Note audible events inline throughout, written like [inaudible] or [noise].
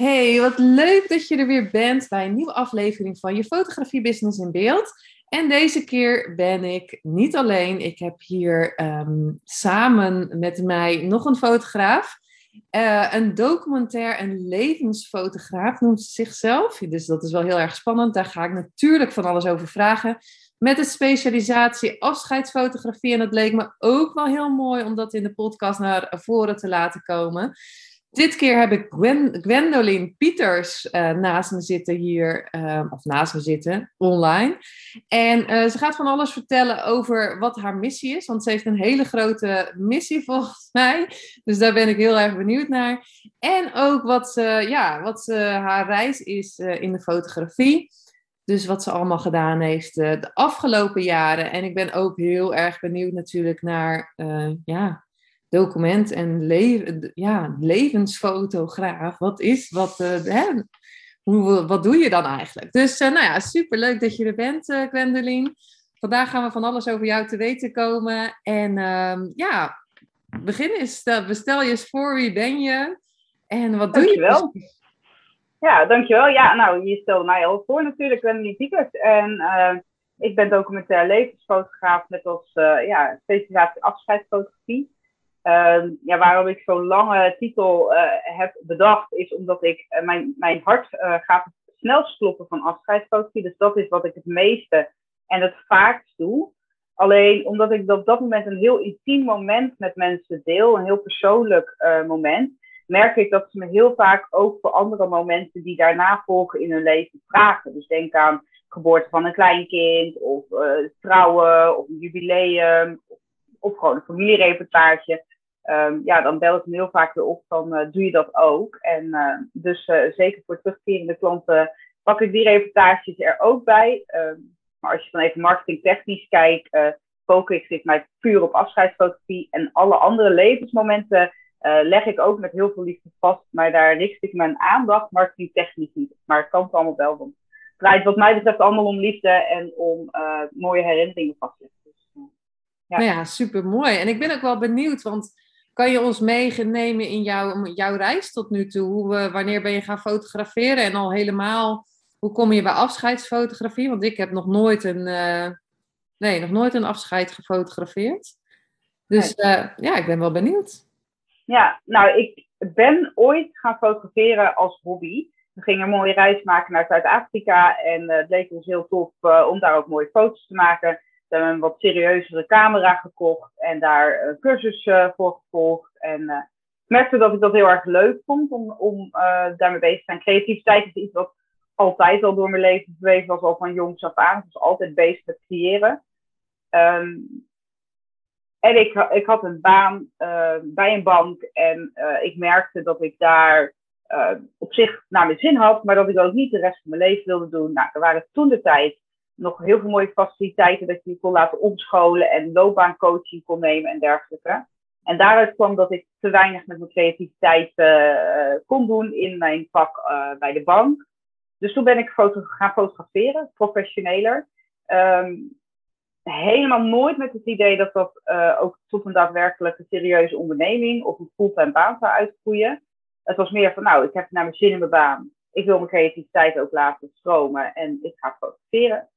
Hey, wat leuk dat je er weer bent bij een nieuwe aflevering van je fotografie business in beeld. En deze keer ben ik niet alleen. Ik heb hier ehm, samen met mij nog een fotograaf. Uh, een documentair en levensfotograaf noemt ze zichzelf. Dus dat is wel heel erg spannend. Daar ga ik natuurlijk van alles over vragen. Met de specialisatie afscheidsfotografie. En het leek me ook wel heel mooi om dat in de podcast naar voren te laten komen. Dit keer heb ik Gwen, Gwendoline Pieters uh, naast me zitten hier, uh, of naast me zitten, online. En uh, ze gaat van alles vertellen over wat haar missie is, want ze heeft een hele grote missie [laughs] volgens mij. Dus daar ben ik heel erg benieuwd naar. En ook wat, ja, wat haar reis is in de fotografie. Dus wat ze allemaal gedaan heeft de afgelopen jaren. En ik ben ook heel erg benieuwd natuurlijk naar ja, document en le ja, levensfotograaf. Wat is, wat, uh, hè? Hoe, wat doe je dan eigenlijk? Dus uh, nou ja, superleuk dat je er bent, uh, Gwendoline. Vandaag gaan we van alles over jou te weten komen. En uh, ja, begin eens. Stel, je eens voor, wie ben je? En wat doe dankjewel. je Ja, dankjewel. Ja, nou, je stelde mij al voor natuurlijk, Gwendoline Piekert. En ik ben documentair levensfotograaf met als ja, specialisatie afscheidsfotografie. Uh, ja, waarom ik zo'n lange titel uh, heb bedacht, is omdat ik uh, mijn, mijn hart uh, gaat het snelst kloppen van afscheidsfotografie. Dus dat is wat ik het meeste en het vaakst doe. Alleen omdat ik op dat moment een heel intiem moment met mensen deel, een heel persoonlijk moment, merk ik dat ze me heel vaak ook voor andere momenten die daarna volgen in hun leven vragen. Dus denk aan geboorte van een kleinkind, of trouwen, of een jubileum, of gewoon een familiereportage. Um, ja, dan bel ik me heel vaak weer op van uh, doe je dat ook? En uh, dus uh, zeker voor terugkerende klanten pak ik die reportages er ook bij. Um, maar als je dan even marketingtechnisch kijkt, focus ik mij puur op afscheidsfotografie. En alle andere levensmomenten leg ik ook met heel veel liefde vast. Maar daar richt ik mijn aandacht marketingtechnisch niet. Maar het kan het allemaal wel. Het draait wat mij betreft allemaal om liefde en om mooie herinneringen vastleggen. Dus, ja. Nou ja, super mooi. En ik ben ook wel benieuwd, want kan je ons meenemen in jouw, jouw reis tot nu toe? Hoe, wanneer ben je gaan fotograferen en al helemaal, hoe kom je bij afscheidsfotografie? Want ik heb nog nooit een, uh, nee, nog nooit een afscheid gefotografeerd. Dus uh, ja, ik ben wel benieuwd. Ja, nou, ik ben ooit gaan fotograferen als hobby. We gingen een mooie reis maken naar Zuid-Afrika en uh, het leek ons heel tof om daar ook mooie foto's te maken hebben een wat serieuzere camera gekocht en daar een cursus uh, voor gevolgd. En uh, merkte dat ik dat heel erg leuk vond om, om daarmee bezig te zijn. Creativiteit is iets wat altijd al door mijn leven bewezen was, al van jongs af aan. Was altijd bezig met creëren. Um, en ik, ik had een baan bij een bank en ik merkte dat ik daar op zich naar mijn zin had, maar dat ik ook niet de rest van mijn leven wilde doen. Nou, er waren toen de tijd nog heel veel mooie faciliteiten dat je je kon laten omscholen en loopbaancoaching kon nemen en dergelijke. En daaruit kwam dat ik te weinig met mijn creativiteit uh, kon doen in mijn vak uh, bij de bank. Dus toen ben ik gaan fotograferen, professioneler. Um, helemaal nooit met het idee dat dat ook tot een daadwerkelijke serieuze onderneming of een fulltime baan zou uitgroeien. Het was meer van, nou, ik heb naar mijn zin in mijn baan. Ik wil mijn creativiteit ook laten stromen en ik ga fotograferen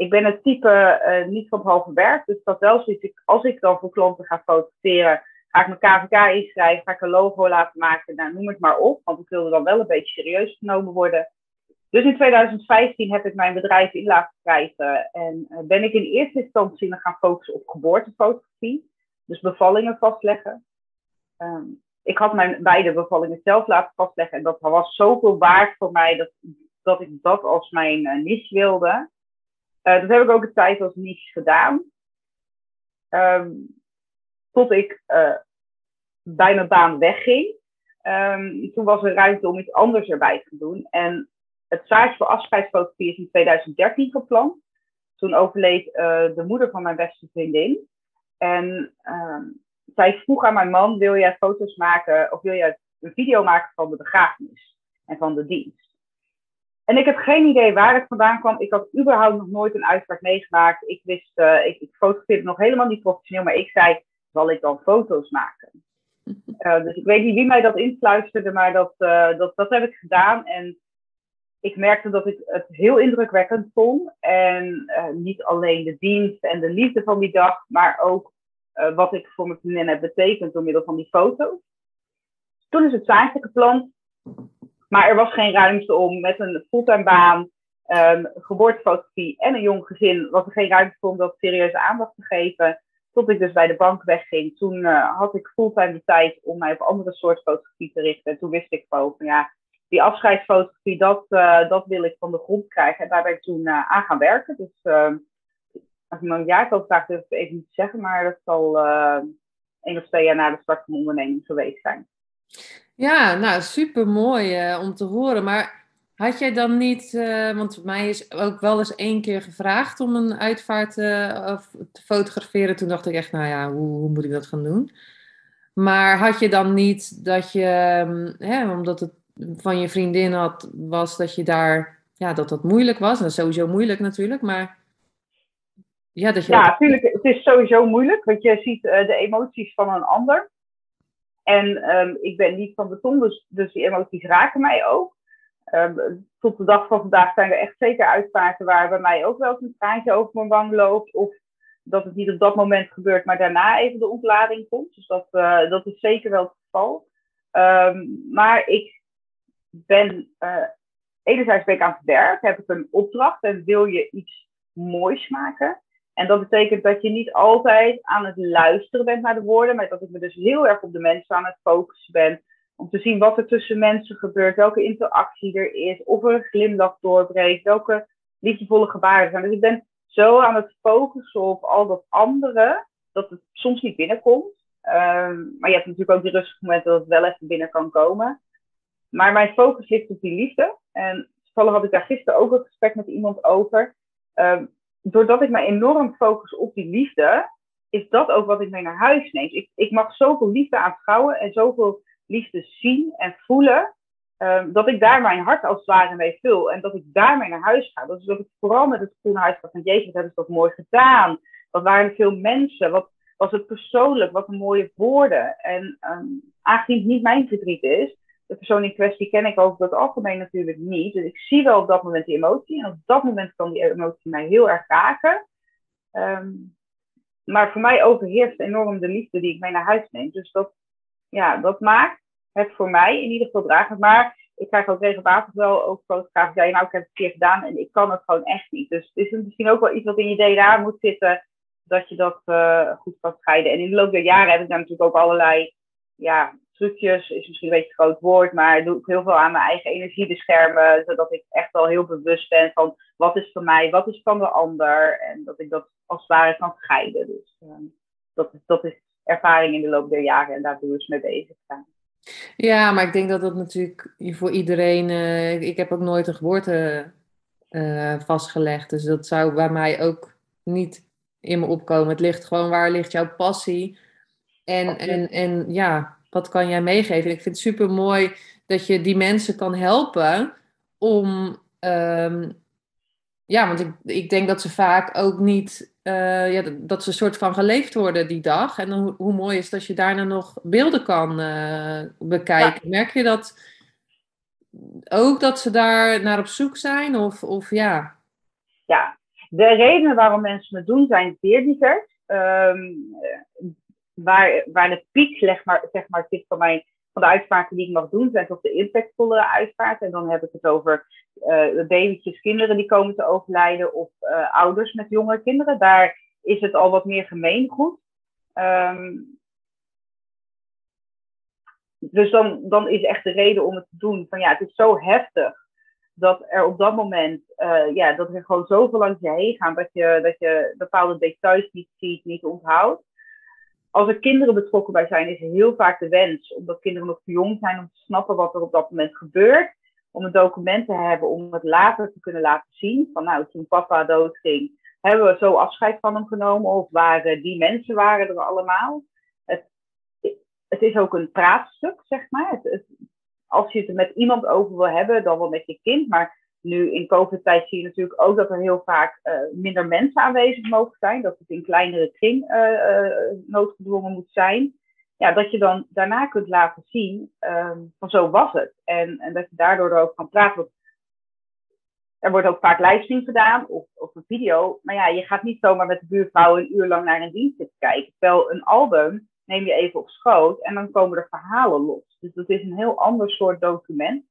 ik ben het type uh, niet van het halve werk. Dus dat wel zoiets. Ik, als ik dan voor klanten ga fotograferen, ga ik mijn KVK inschrijven, ga ik een logo laten maken, nou, noem het maar op. Want ik wilde dan wel een beetje serieus genomen worden. Dus in 2015 heb ik mijn bedrijf in laten schrijven en uh, ben ik in eerste instantie gaan focussen op geboortefotografie. Dus bevallingen vastleggen. Um, ik had mijn beide bevallingen zelf laten vastleggen en dat was zoveel waard voor mij dat, dat ik dat als mijn uh, niche wilde. Uh, dat heb ik ook een tijd als niche gedaan. Um, tot ik uh, bij mijn baan wegging. Um, toen was er ruimte om iets anders erbij te doen. En het zaadje voor afscheidsfotografie is in 2013 geplant. Toen overleed uh, de moeder van mijn beste vriendin. En um, zij vroeg aan mijn man, wil jij foto's maken of wil jij een video maken van de begrafenis en van de dienst? En ik heb geen idee waar het vandaan kwam. Ik had überhaupt nog nooit een uitvaart meegemaakt. Ik wist, uh, ik, ik fotografeerde nog helemaal niet professioneel, maar ik zei, zal ik dan foto's maken? Uh, [laughs] dus ik weet niet wie mij dat influisterde, maar dat, uh, dat, dat heb ik gedaan. En ik merkte dat ik het heel indrukwekkend vond. En niet alleen de dienst en de liefde van die dag, maar ook wat ik voor mijn vriendin heb betekend door middel van die foto's. Toen is het zaadje geplant. Maar er was geen ruimte om met een fulltime baan, um, geboortefotografie en een jong gezin, was er geen ruimte om dat serieuze aandacht te geven. Tot ik dus bij de bank wegging. Toen uh, had ik fulltime de tijd om mij op andere soorten fotografie te richten. En toen wist ik gewoon van ja, die afscheidsfotografie, dat, uh, dat wil ik van de grond krijgen. En daar ben ik toen uh, aan gaan werken. Dus uh, als ik me een jaar over vraag, durf even niet te zeggen. Maar dat zal één of twee jaar na de start van mijn onderneming geweest zijn. Ja, nou super mooi uh, om te horen. Maar had jij dan niet, uh, want mij is ook wel eens één keer gevraagd om een uitvaart uh, te fotograferen. Toen dacht ik echt, nou ja, hoe, hoe, moet ik dat gaan doen? Maar had je dan niet dat je, um, hè, omdat het van je vriendin had, was dat je daar, ja, dat dat moeilijk was. Dat is sowieso moeilijk natuurlijk, maar ja, dat je. Ja, natuurlijk, het is sowieso moeilijk, want je ziet de emoties van een ander. En um, ik ben niet van beton, dus, dus die emoties raken mij ook. Um, tot de dag van vandaag zijn er echt zeker uitspraken waar bij mij ook wel eens een traantje over mijn wang loopt. Of dat het niet op dat moment gebeurt, maar daarna even de ontlading komt. Dus dat, uh, dat is zeker wel het geval. Um, maar ik ben, uh, enerzijds ben ik aan het werk, heb ik een opdracht en wil je iets moois maken. En dat betekent dat je niet altijd aan het luisteren bent naar de woorden, maar dat ik me dus heel erg op de mensen aan het focussen ben. Om te zien wat er tussen mensen gebeurt, welke interactie er is, of er een glimlach doorbreekt, welke liefdevolle gebaren zijn. Dus ik ben zo aan het focussen op al dat andere, dat het soms niet binnenkomt. Um, maar je hebt natuurlijk ook die rustige momenten dat het wel even binnen kan komen. Maar mijn focus ligt op die liefde. En toevallig had ik daar gisteren ook een gesprek met iemand over. Um, doordat ik me enorm focus op die liefde, is dat ook wat ik mee naar huis neem. Ik, ik mag zoveel liefde aanschouwen en zoveel liefde zien en voelen, um, dat ik daar mijn hart als het ware mee vul. En dat ik daarmee naar huis ga. Dat is ook het vooral met het groene huis van Jezus, hebben ze dat mooi gedaan. Wat waren er veel mensen? Wat was het persoonlijk? Wat een mooie woorden. En um, aangezien het niet mijn verdriet is, de persoon in kwestie ken ik over het algemeen natuurlijk niet. Dus ik zie wel op dat moment die emotie. En op dat moment kan die emotie mij heel erg raken. Um, maar voor mij overheerst enorm de liefde die ik mee naar huis neem. Dus dat, ja, dat maakt het voor mij in ieder geval dragend. Maar ik krijg ook regelmatig wel ook fotografen die nou ik heb het een keer gedaan en ik kan het gewoon echt niet. Dus het is misschien ook wel iets wat in je DNA moet zitten, dat je dat uh, goed kan scheiden. En in de loop der jaren heb ik daar natuurlijk ook allerlei ja, trucjes is misschien een beetje een groot woord, maar doe ik heel veel aan mijn eigen energie beschermen, zodat ik echt wel heel bewust ben van wat is van mij, wat is van de ander en dat ik dat als het ware kan scheiden. Dus uh, dat, dat is ervaring in de loop der jaren en daar bewust mee bezig zijn. Ja, maar ik denk dat dat natuurlijk voor iedereen. Uh, ik heb ook nooit een geboorte uh, vastgelegd, dus dat zou bij mij ook niet in me opkomen. Het ligt gewoon waar ligt jouw passie. En, en, en ja, wat kan jij meegeven? Ik vind het super mooi dat je die mensen kan helpen om. Um, ja, want ik, ik denk dat ze vaak ook niet. Uh, ja, dat ze een soort van geleefd worden die dag. En dan, hoe mooi is dat je daarna nog beelden kan uh, bekijken. Merk je dat ook dat ze daar naar op zoek zijn? Of, of ja? Ja, de redenen waarom mensen het doen zijn zeer divers. Um, waar, waar de piek zeg maar, zeg maar, zit van, mijn, van de uitspraken die ik mag doen, zijn toch de impactvolle uitspraken. En dan heb ik het over uh, babytjes, kinderen die komen te overlijden of uh, ouders met jonge kinderen. Daar is het al wat meer gemeengoed. Um, dus dan, dan is echt de reden om het te doen van ja, het is zo heftig dat er op dat moment, uh, ja, dat er gewoon zoveel langs je heen gaan dat je, dat je bepaalde details niet ziet, niet onthoudt. Als er kinderen betrokken bij zijn, is heel vaak de wens, omdat kinderen nog te jong zijn om te snappen wat er op dat moment gebeurt, om een document te hebben om het later te kunnen laten zien. Van nou, toen papa doodging, hebben we zo afscheid van hem genomen of waren die mensen waren er allemaal. Het, het is ook een praatstuk, zeg maar. Het, als je het er met iemand over wil hebben, dan wel met je kind. Maar nu in COVID-tijd zie je natuurlijk ook dat er heel vaak uh, minder mensen aanwezig mogen zijn. Dat het in kleinere kring uh, noodgedwongen moet zijn. Ja, dat je dan daarna kunt laten zien um, van zo was het. En, en dat je daardoor er ook kan praten. Er wordt ook vaak livestream gedaan of, of een video. Maar ja, je gaat niet zomaar met de buurvrouw een uur lang naar een dienst kijken. Terwijl een album neem je even op schoot en dan komen er verhalen los. Dus dat is een heel ander soort document.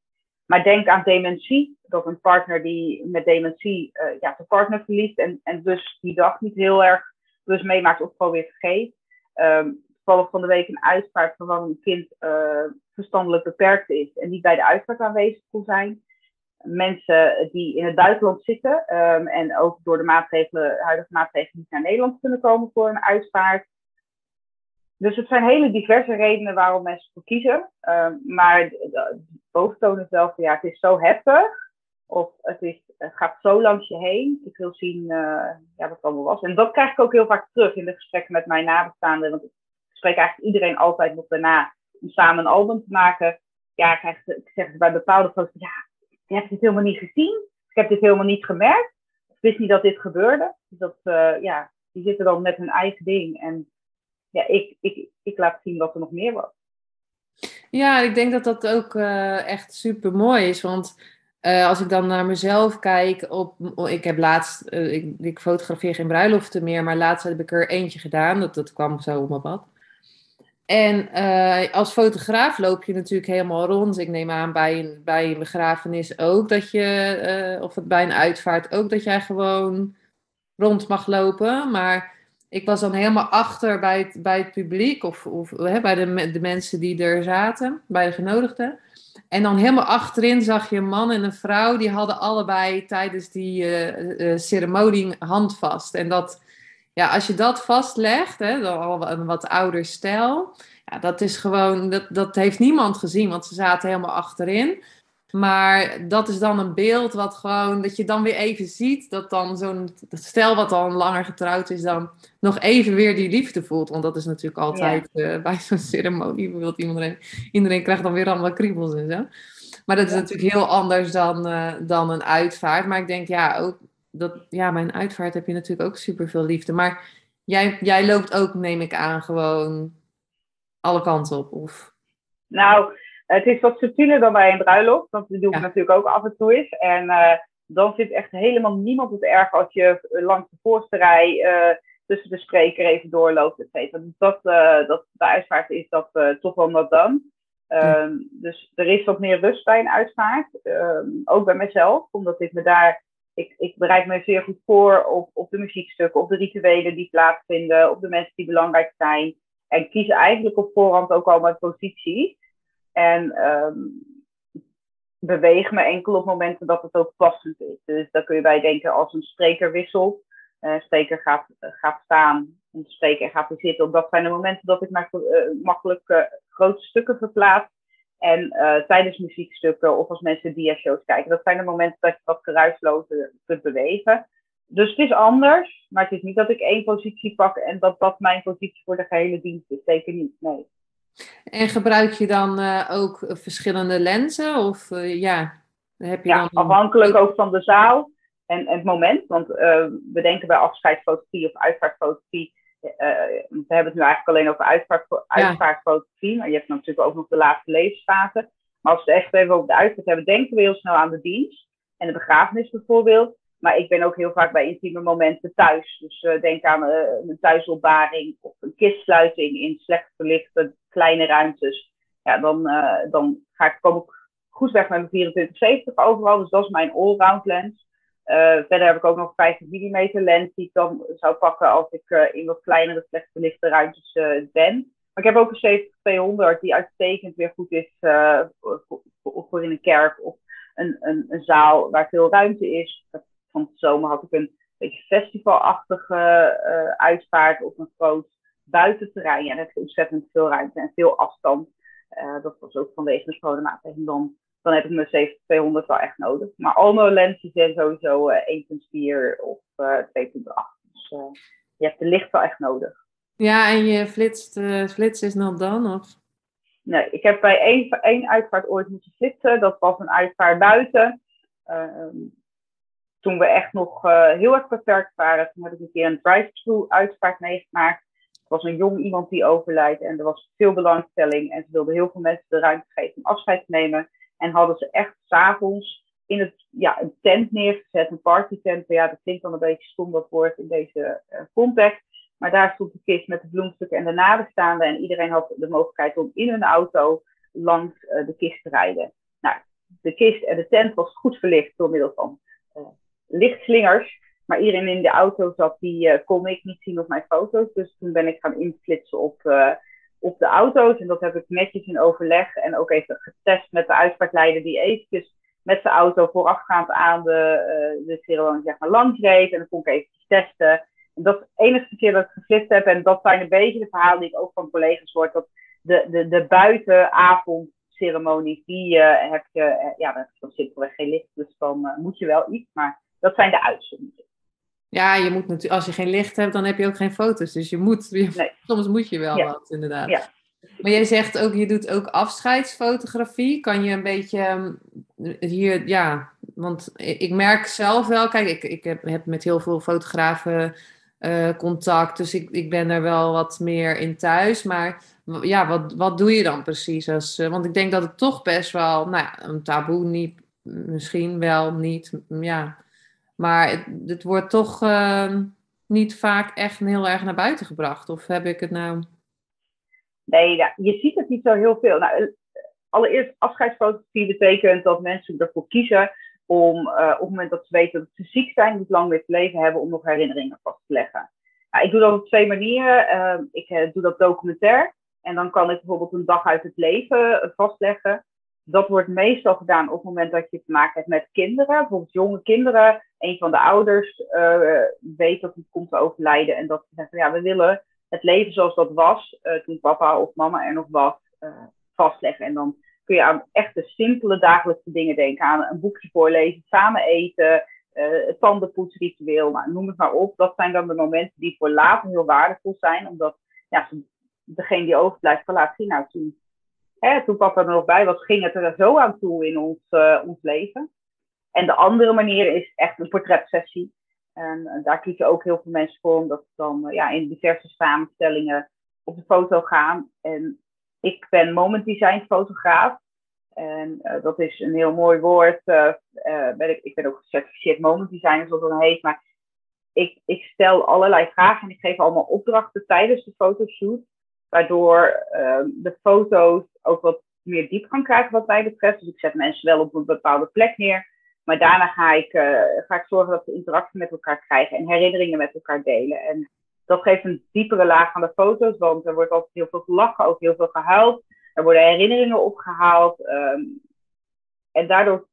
Maar denk aan dementie, dat een partner die met dementie uh, ja, zijn partner verliest en, en dus die dag niet heel erg dus meemaakt of gewoon weer vergeet. Um, toevallig van de week een uitspraak van een kind uh, verstandelijk beperkt is en die bij de uitvaart aanwezig kon zijn. Mensen die in het buitenland zitten um, en ook door de maatregelen, huidige maatregelen niet naar Nederland kunnen komen voor een uitvaart. Dus het zijn hele diverse redenen waarom mensen voor kiezen. Uh, maar de boventoon is van ja, het is zo heftig. Of het, is, het gaat zo langs je heen. Ik wil zien uh, ja, wat het allemaal was. En dat krijg ik ook heel vaak terug in de gesprekken met mijn nabestaanden. Want ik spreek eigenlijk iedereen altijd nog daarna om samen een album te maken. Ja, ik, krijg, ik zeg bij bepaalde foto's, ja, je hebt dit helemaal niet gezien. Ik heb dit helemaal niet gemerkt. Ik wist niet dat dit gebeurde. Dus dat, uh, ja, die zitten dan met hun eigen ding. En ja, ik, ik, ik laat zien wat er nog meer was. Ja, ik denk dat dat ook uh, echt super mooi is. Want uh, als ik dan naar mezelf kijk, op, ik heb laatst, uh, ik, ik, fotografeer geen bruiloften meer, maar laatst heb ik er eentje gedaan. Dat, dat kwam zo op mijn pad. En als fotograaf loop je natuurlijk helemaal rond. Ik neem aan bij een, bij een begrafenis ook dat je, of het bij een uitvaart ook, dat jij gewoon rond mag lopen. Maar ik was dan helemaal achter bij het, bij het publiek of, of hè, bij de, de mensen die er zaten, bij de genodigden. En dan helemaal achterin zag je een man en een vrouw, die hadden allebei tijdens die uh, uh, ceremonie handvast. En dat, ja, als je dat vastlegt, hè, dan al een wat ouder stijl, ja, dat is gewoon, dat, dat heeft niemand gezien, want ze zaten helemaal achterin. Maar dat is dan een beeld wat gewoon, dat je dan weer even ziet dat dan zo'n stel wat al langer getrouwd is, dan nog even weer die liefde voelt. Want dat is natuurlijk altijd uh, bij zo'n ceremonie. Bijvoorbeeld iedereen, iedereen krijgt dan weer allemaal kriebels en zo. Maar dat is natuurlijk heel anders dan, uh, dan een uitvaart. Maar ik denk, ja, ook dat, ja, bij een uitvaart heb je natuurlijk ook superveel liefde. Maar jij, jij loopt ook, neem ik aan, gewoon alle kanten op. Of... Nou, het is wat subtieler dan bij een bruiloft, want die doe ik natuurlijk ook af en toe eens. En uh, dan vindt echt helemaal niemand het erg als je langs de voorste rij uh, tussen de spreker even doorloopt, et cetera. Dus dat, uh, dat, bij uitvaart is dat toch wel wat dan. Um, dus er is wat meer rust bij een uitvaart. Um, ook bij mezelf, omdat ik me daar. Ik, ik bereid me zeer goed voor op, op de muziekstukken, op de rituelen die plaatsvinden, op de mensen die belangrijk zijn. En kies eigenlijk op voorhand ook al mijn positie. En um, beweeg me enkel op momenten dat het ook passend is. Dus daar kun je bij denken als een spreker wisselt. Uh, spreker gaat, uh, gaat staan, een spreker gaat weer zitten. Dat zijn de momenten dat ik maar makkelijk grote stukken verplaats. En tijdens muziekstukken of als mensen dia-shows kijken. Dat zijn de momenten dat je wat geruislozer kunt bewegen. Dus het is anders, maar het is niet dat ik één positie pak en dat dat mijn positie voor de gehele dienst is. Zeker niet, nee. En gebruik je dan uh, ook verschillende lenzen? Of uh, ja, heb je ja, dan afhankelijk ook van de zaal en, en het moment. Want uh, we denken bij afscheidsfotografie of uitvaartfotografie. we hebben het nu eigenlijk alleen over uitvaart, uitvaartfotografie. Maar je hebt natuurlijk ook nog de laatste levensfase. Maar als we het echt even over de uitvaart hebben, denken we heel snel aan de dienst. En de begrafenis bijvoorbeeld. Maar ik ben ook heel vaak bij intieme momenten thuis. Dus uh, denk aan uh, een thuisopbaring of een kistsluiting in slecht verlichte kleine ruimtes. Ja, dan, uh, dan ga ik, kom ik goed weg met mijn 2470 overal. Dus dat is mijn allround lens. verder heb ik ook nog 50 mm lens die ik dan zou pakken als ik in wat kleinere slecht verlichte ruimtes ben. Maar ik heb ook een 70-200 die uitstekend weer goed is voor, voor, in een kerk of een, een zaal waar veel ruimte is van de zomer had ik een beetje festivalachtige uh, uitvaart op een groot buitenterrein. Ja, dat is ontzettend veel ruimte en veel afstand. dat was ook vanwege de coronamaatregelen. Dan, dan heb ik mijn 7200 wel echt nodig. Maar Alno lenzen zijn sowieso 1.4 of 2.8. Dus je hebt de licht wel echt nodig. Ja, en je flitst, flits is nog dan? Of? Nee, ik heb bij één, één uitvaart ooit moeten flitsen. Dat was een uitvaart buiten. Ehm, toen we echt nog uh, heel erg beperkt waren, toen heb ik een keer een drive-thru uitvaart meegemaakt. Het was een jong iemand die overlijdt en er was veel belangstelling. En ze wilden heel veel mensen de ruimte geven om afscheid te nemen. En hadden ze echt s'avonds in het, ja, een tent neergezet, een partytent. Ja, dat klinkt dan een beetje stom dat woord in deze uh, context. Maar daar stond de kist met de bloemstukken en de nabestaanden. En iedereen had de mogelijkheid om in hun auto langs uh, de kist te rijden. Nou, de kist en de tent was goed verlicht door middel van lichtslingers. Maar iedereen in de auto zat, die uh, kon ik niet zien op mijn foto's. Dus toen ben ik gaan inflitsen op, op de auto's. En dat heb ik netjes in overleg en ook even getest met de uitvaartleider die eventjes met zijn auto voorafgaand aan de, de ceremonie zeg maar, langs reed. En dan kon ik eventjes testen dat is de enige keer dat ik geflitst heb. En dat zijn een beetje de verhalen die ik ook van collega's hoor. Dat de, de, de buitenavondceremonies, die uh, heb je, uh, ja, dat is simpelweg geen licht. Dus dan moet je wel iets. Maar dat zijn de uitzonderingen. Ja, je moet natuurlijk, als je geen licht hebt, dan heb je ook geen foto's. Dus je moet, je, nee. soms moet je wel ja. wat, inderdaad. Ja. Maar jij zegt ook, je doet ook afscheidsfotografie. Kan je een beetje ehm, hier, ja, want ik merk zelf wel, kijk, ik, ik heb, heb met heel veel fotografen uh, contact. Dus ik, ik ben er wel wat meer in thuis. Maar ja, wat, wat doe je dan precies? Als, uh, want ik denk dat het toch best wel, nou ja, een taboe niet, misschien wel niet, ja. Maar het, het wordt toch uh, niet vaak echt heel erg naar buiten gebracht. Of heb ik het nou... Nee, je ziet het niet zo heel veel. Nou, eh, allereerst afscheidsfotografie betekent dat mensen ervoor kiezen om uh, op het moment dat ze weten dat ze ziek zijn, niet lang meer te leven hebben, om nog herinneringen vast te leggen. Nou, ik doe dat op twee manieren. Uh, ik uh, doe dat documentair. En dan kan ik bijvoorbeeld een dag uit het leven vastleggen. Dat wordt meestal gedaan op het moment dat je te maken hebt met kinderen. Bijvoorbeeld jonge kinderen. Een van de ouders weet dat het komt te overlijden. En dat ze zeggen, ja, we willen het leven zoals dat was toen papa of mama er nog was vastleggen. En dan kun je aan echte simpele dagelijkse dingen denken. Aan een boekje voorlezen, samen eten, tandenpoetsritueel, nou, noem het maar op. Dat zijn dan de momenten die voor later heel waardevol zijn. Omdat ja, degene die overblijft van laat zien, nou toen, toen papa er nog bij was, ging het er zo aan toe in ons, uh, ons leven. En de andere manier is echt een portretsessie. En, daar kiezen ook heel veel mensen voor, omdat ze dan uh, ja, in diverse samenstellingen op de foto gaan. En ik ben moment design fotograaf. En uh, dat is een heel mooi woord. Ben ik, ik ben ook gecertificeerd moment designer, zoals dat dan heet. Maar ik, ik stel allerlei vragen en ik geef allemaal opdrachten tijdens de fotoshoot. Waardoor ehm, de foto's ook wat meer diepgang krijgen wat mij betreft. Dus ik zet mensen wel op een bepaalde plek neer. Maar daarna ga ik, ga ik zorgen dat ze interactie met elkaar krijgen en herinneringen met elkaar delen. En dat geeft een diepere laag aan de foto's, want er wordt altijd heel veel gelachen, ook heel veel gehuild. Er worden herinneringen opgehaald. Um, en daardoor,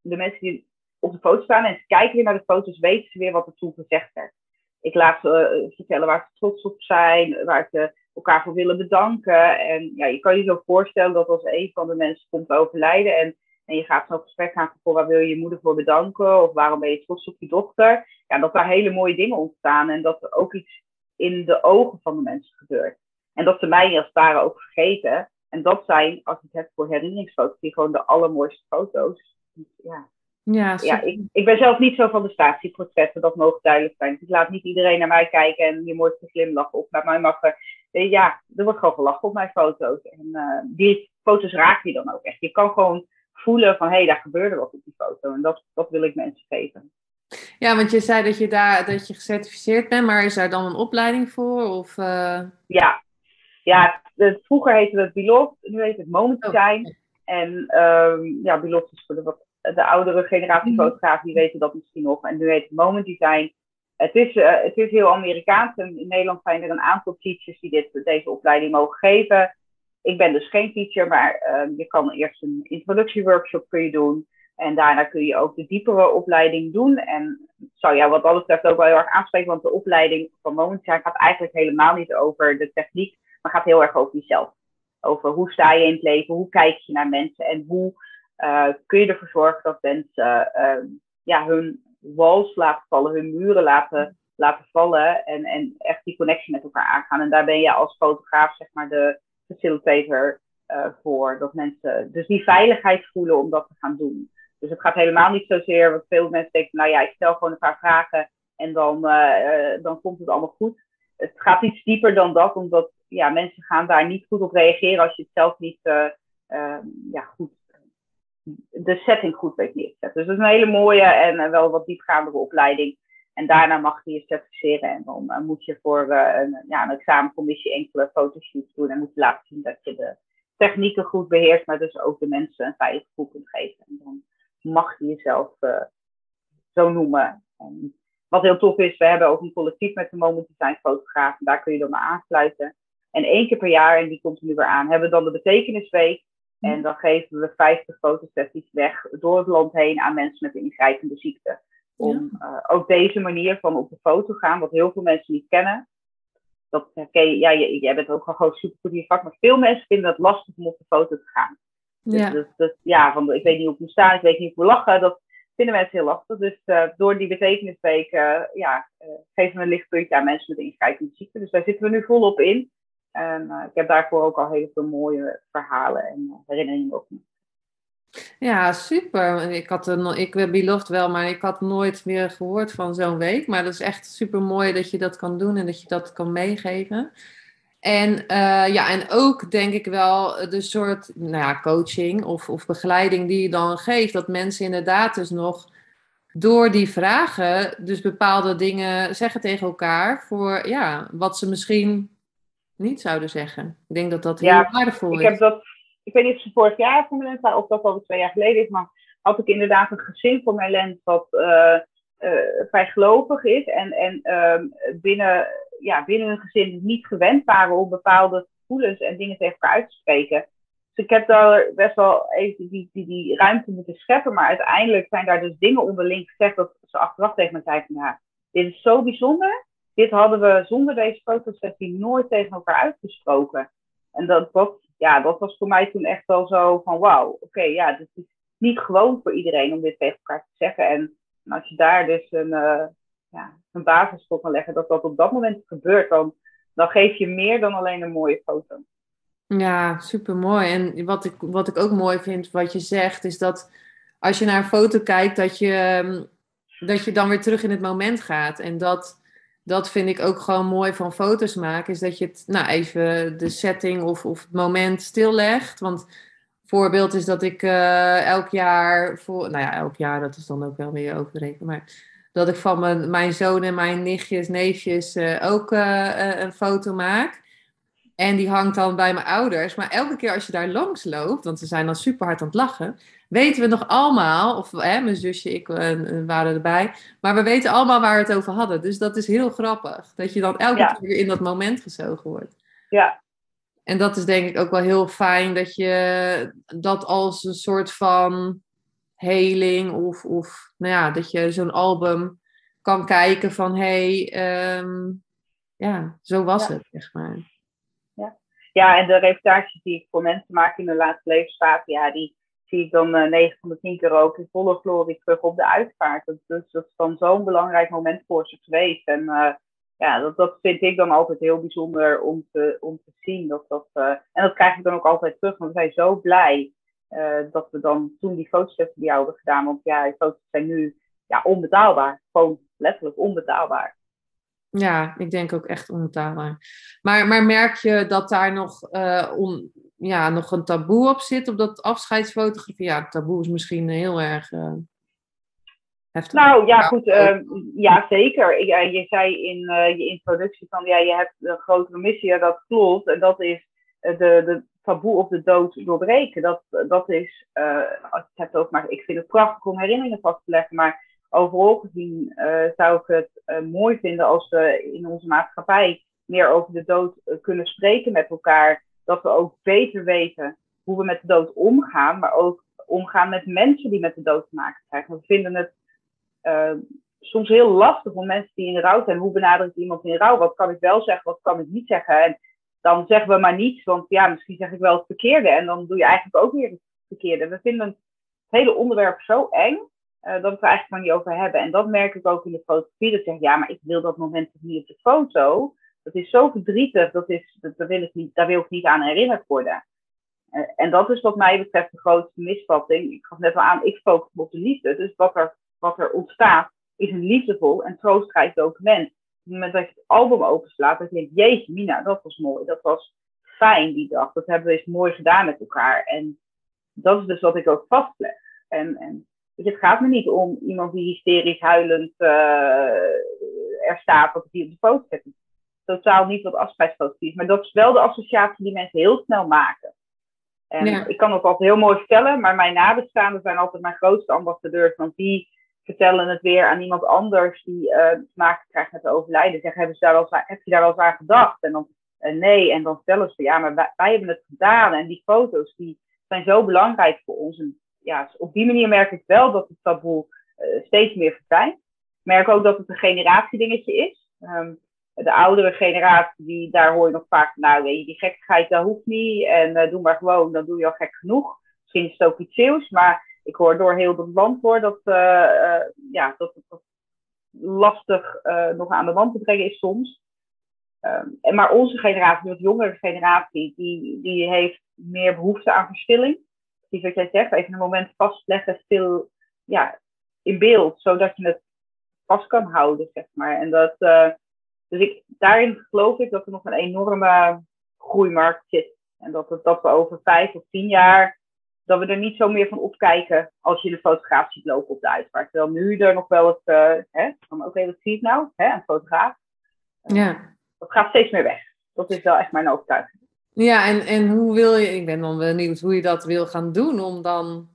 de mensen die op de foto staan en ze kijken weer naar de foto's, weten ze weer wat er toen gezegd werd. Ik laat ze uh, vertellen waar ze trots op zijn, waar ze elkaar voor willen bedanken. En ja, je kan je zo voorstellen dat als een van de mensen komt overlijden en, en je gaat zo'n gesprek gaan voor waar wil je je moeder voor bedanken of waarom ben je trots op je dochter. Ja, dat daar hele mooie dingen ontstaan en dat er ook iets in de ogen van de mensen gebeurt. En dat ze mij als het ware ook vergeten. En dat zijn, als ik het heb voor herinneringsfoto's, die gewoon de allermooiste foto's. Ja, ja, ja ik, ik, ben zelf niet zo van de statieportretten, dat mogen duidelijk zijn. Dus ik laat niet iedereen naar mij kijken en je mooiste glimlach op. Naar mij mag er, ja, er wordt gewoon gelachen op mijn foto's. En uh, die foto's raak je dan ook echt. Je kan gewoon voelen van, hé, hey, daar gebeurde wat op die foto. En dat, dat wil ik mensen geven. Ja, want je zei dat je daar dat je gecertificeerd bent, maar is daar dan een opleiding voor? Of, uh... Ja, ja vroeger heette het Biloft, nu heet het Moment oh, Design. En um, ja, is voor de, de oudere generatie mhm. fotografen, die weten dat misschien nog. En nu heet het Moment Design. Het is, uh, het is heel Amerikaans en in Nederland zijn er een aantal teachers die dit, deze opleiding mogen geven. Ik ben dus geen teacher, maar uh, je kan eerst een introductieworkshop kun je doen. En daarna kun je ook de diepere opleiding doen. En zou jou wat dat betreft ook wel heel erg aanspreken, want de opleiding van momenteel gaat eigenlijk helemaal niet over de techniek, maar gaat heel erg over jezelf. Over hoe sta je in het leven, hoe kijk je naar mensen en hoe uh, kun je ervoor zorgen dat mensen uh, ja, hun walls laten vallen, hun muren laten, laten vallen en, en echt die connectie met elkaar aangaan. En daar ben je als fotograaf zeg maar de facilitator uh, voor. Dat mensen dus die veiligheid voelen om dat te gaan doen. Dus het gaat helemaal niet zozeer, wat veel mensen denken, nou ja, ik stel gewoon een paar vragen en dan, uh, dan komt het allemaal goed. Het gaat iets dieper dan dat, omdat ja, mensen gaan daar niet goed op reageren als je het zelf niet uh, ja, goed, de setting goed weet neerzetten. Dus dat is een hele mooie en wel wat diepgaandere opleiding. En daarna mag je je certificeren en dan moet je voor een, ja, een examencommissie enkele fotoshoots doen en moet je laten zien dat je de technieken goed beheerst, maar dus ook de mensen een veilig gevoel kunt geven. En dan mag je jezelf zo noemen. En wat heel tof is, we hebben ook een collectief met de Moment Design fotografen. Daar kun je dan maar aansluiten. En één keer per jaar, en die komt nu weer aan, hebben we dan de betekenisweek. En dan geven we 50 fotosessies weg door het land heen aan mensen met een ingrijpende ziekte. Om uh, ook deze manier van op de foto gaan, wat heel veel mensen niet kennen. Dat herken ja, jij bent ook gewoon super goed in je vak, maar veel mensen vinden het lastig om op de foto te gaan. Dus, ja. Dus, dus, ja, van, ik weet niet hoe ik moet staan, ik weet niet hoe ik moet lachen. Dat vinden mensen heel lastig. Dus uh, door die betekenisweek uh, ja, uh, geven we een lichtpuntje aan mensen met een ingrijpende ziekte. Dus daar zitten we nu volop in. En ik heb daarvoor ook al heel veel mooie verhalen en herinneringen op. Ja, super. Ik had er ik beloofd wel, maar ik had nooit meer gehoord van zo'n week. Maar dat is echt super mooi dat je dat kan doen en dat je dat kan meegeven. En, uh, ja, en ook denk ik wel de soort nou ja, coaching of, of begeleiding die je dan geeft. Dat mensen inderdaad dus nog door die vragen dus bepaalde dingen zeggen tegen elkaar. Voor ja, wat ze misschien niet zouden zeggen. Ik denk dat dat heel waardevol is. Ik heb dat, ik weet niet of ze vorig jaar voor mijn lens of dat al twee jaar geleden is. Maar had ik inderdaad een gezin voor mijn lens wat uh, uh, vrij gelovig is. En, en ehm, binnen ja, binnen een gezin niet gewend waren om bepaalde gevoelens en dingen tegen elkaar uit te spreken. Dus ik heb daar best wel even die, die, die ruimte moeten scheppen. Maar uiteindelijk zijn daar dus dingen onderling gezegd dat ze achteraf tegen me zeiden van ja, dit is zo bijzonder. Dit hadden we zonder deze fotosessie nooit tegen elkaar uitgesproken. En dat, ja, dat was voor mij toen echt wel zo van wauw, oké, ja, dit is niet gewoon voor iedereen om dit tegen elkaar te zeggen. En als je daar dus een, uh, ja, een basis voor kan leggen, dat dat op dat moment gebeurt, dan, dan geef je meer dan alleen een mooie foto. Ja, super mooi. En wat ik, wat ik ook mooi vind, wat je zegt, is dat als je naar een foto kijkt, dat je, ehm, dat je dan weer terug in het moment gaat. En dat, dat vind ik ook gewoon mooi van foto's maken, is dat je het, nou even de setting of, of het moment stillegt. Want voorbeeld is dat ik uh, elk jaar, voor, nou ja, elk jaar, dat is dan ook wel weer overdreven, maar dat ik van mijn, mijn zoon en mijn nichtjes, neefjes uh, ook uh, een foto maak. En die hangt dan bij mijn ouders. Maar elke keer als je daar langs loopt, want ze zijn dan super hard aan het lachen, weten we nog allemaal, of hè, mijn zusje, ik waren erbij, maar we weten allemaal waar we het over hadden. Dus dat is heel grappig, dat je dan elke keer in dat moment gezogen wordt. Ja. En dat is denk ik ook wel heel fijn dat je dat als een soort van heling of, of nou ja, dat je zo'n album kan kijken van hé, hey, um, ja, zo was het, zeg maar. Ja. ja, en de reportages die ik voor mensen maak in de laatste levensfase, ja, die zie ik dan uh, eh, 9 van de 10 keer ook in volle glorie terug op de uitvaart. Dat, dus, dat is dan zo'n belangrijk moment voor ze geweest. En uh, ja, dat, dat vind ik dan altijd heel bijzonder om te, om te zien. Dat, dat, uh, en dat krijg ik dan ook altijd terug, want we zijn zo blij dat we dan toen die foto's bij jou hebben gedaan. Want ja, die foto's zijn nu ja, onbetaalbaar. Gewoon letterlijk onbetaalbaar. Ja, ik denk ook echt onbetaalbaar. Maar, maar merk je dat daar nog, uh, ja, nog een taboe op zit, op dat afscheidsfotografie? Ja, taboe is misschien heel erg uh, heftig. Nou ja, goed. Uh, ja, zeker. je zei in je introductie van ja, je hebt een grotere missie. dat klopt. En dat is de, de, taboe op de dood doorbreken. Dat, dat is, uh, als je het hebt over, maar ik vind het prachtig om herinneringen vast te leggen, maar overal gezien uh, zou ik het uh, mooi vinden als we in onze maatschappij meer over de dood kunnen spreken met elkaar. Dat we ook beter weten hoe we met de dood omgaan, maar ook omgaan met mensen die met de dood te maken krijgen. We vinden het soms heel lastig om mensen die in rouw zijn. Hoe benader ik iemand in rouw? Wat kan ik wel zeggen, wat kan ik niet zeggen? En dan zeggen we maar niets, want ja, misschien zeg ik wel het verkeerde. En dan doe je eigenlijk ook weer het verkeerde. We vinden het hele onderwerp zo eng, uh, dat we het er eigenlijk maar niet over hebben. En dat merk ik ook in de fotografie. Dat zeg ja, maar ik wil dat moment niet op de foto. Dat is zo verdrietig, dat is, dat, daar, wil ik niet, daar wil ik niet aan herinnerd worden. Uh, en dat is wat mij betreft de grootste misvatting. Ik gaf net al aan, ik focus op de liefde. Dus wat er, wat er ontstaat, is een liefdevol en troostrijk document. Op het moment dat je het album openslaat, denk je, jeetje Mina, dat was mooi. Dat was fijn die dag. Dat hebben we eens mooi gedaan met elkaar. En dat is dus wat ik ook vastleg. En, en het gaat me niet om iemand die hysterisch huilend uh, er staat, ik hier op de foto zet. Totaal niet wat afscheidsfotografie is. Maar dat is wel de associatie die mensen heel snel maken. En ik kan het altijd heel mooi vertellen, maar mijn nabestaanden zijn altijd mijn grootste ambassadeurs. Want die vertellen het weer aan iemand anders die uh, te maken krijgt met overlijden. Zeggen, hebben ze daar wel heb je daar wel eens aan gedacht? En dan uh, nee, en dan stellen ze, ja, maar wij, wij, hebben het gedaan. En die foto's die zijn zo belangrijk voor ons. En ja, op die manier merk ik wel dat het taboe uh, steeds meer verdwijnt. Ik merk ook dat het een generatiedingetje is. Um, de oudere generatie, die, daar hoor je nog vaak, nou weet je, die gekkigheid, dat hoeft niet. En doe maar gewoon, dan doe je al gek genoeg. Misschien is het ook iets nieuws, maar ik hoor door heel het land hoor dat, uh, ja, dat het lastig nog aan de wand te brengen is soms. Um, en maar onze generatie, de jongere generatie, die, die heeft meer behoefte aan verstilling. Precies wat jij zegt, even een moment vastleggen, stil ja, in beeld, zodat je het vast kan houden, zeg maar. En dat, dus ik, daarin geloof ik dat er nog een enorme groeimarkt zit. En dat, het, dat we over vijf of tien jaar dat we er niet zo meer van opkijken als je de fotograaf ziet lopen op de uitvaart. Terwijl nu er nog wel het, uh, hè, van oké, okay, wat zie ik nou? Hè, een fotograaf. Ja. Dat gaat steeds meer weg. Dat is wel echt mijn overtuiging. Ja, en, en hoe wil je, ik ben dan benieuwd hoe je dat wil gaan doen om dan,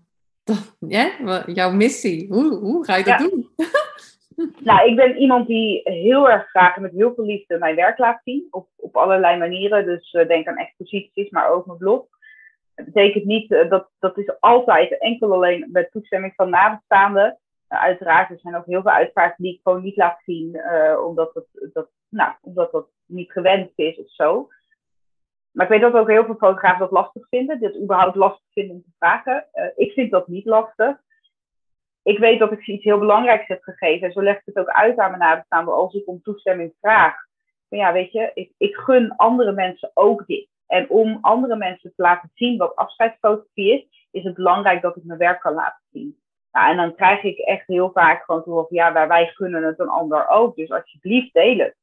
dan [laughs] ja, jouw missie, hoe, hoe ga je dat ja. doen? [laughs] [laughs] nou, ik ben iemand die heel erg graag met heel veel liefde mijn werk laat zien, op, op allerlei manieren. Dus uh, denk aan exposities, maar ook mijn blog. Het betekent niet, uh, dat, dat is altijd enkel alleen met toestemming van nabestaanden. Uh, uiteraard, er zijn ook heel veel uitvaarten die ik gewoon niet laat zien, uh, omdat, het, dat, nou, omdat dat niet gewenst is of zo. Maar ik weet dat ook heel veel fotografen dat lastig vinden, dit überhaupt lastig vinden om te vragen. ik vind dat niet lastig. Ik weet dat ik ze iets heel belangrijks heb gegeven. En zo leg ik het ook uit aan mijn nabestaanden als ik om toestemming vraag. Maar ja, weet je, ik, ik gun andere mensen ook dit. En om andere mensen te laten zien wat afscheidsfotografie is, is het belangrijk dat ik mijn werk kan laten zien. Nou, en dan krijg ik echt heel vaak gewoon te horen van ja, wij gunnen het een ander ook. Dus alsjeblieft deel het.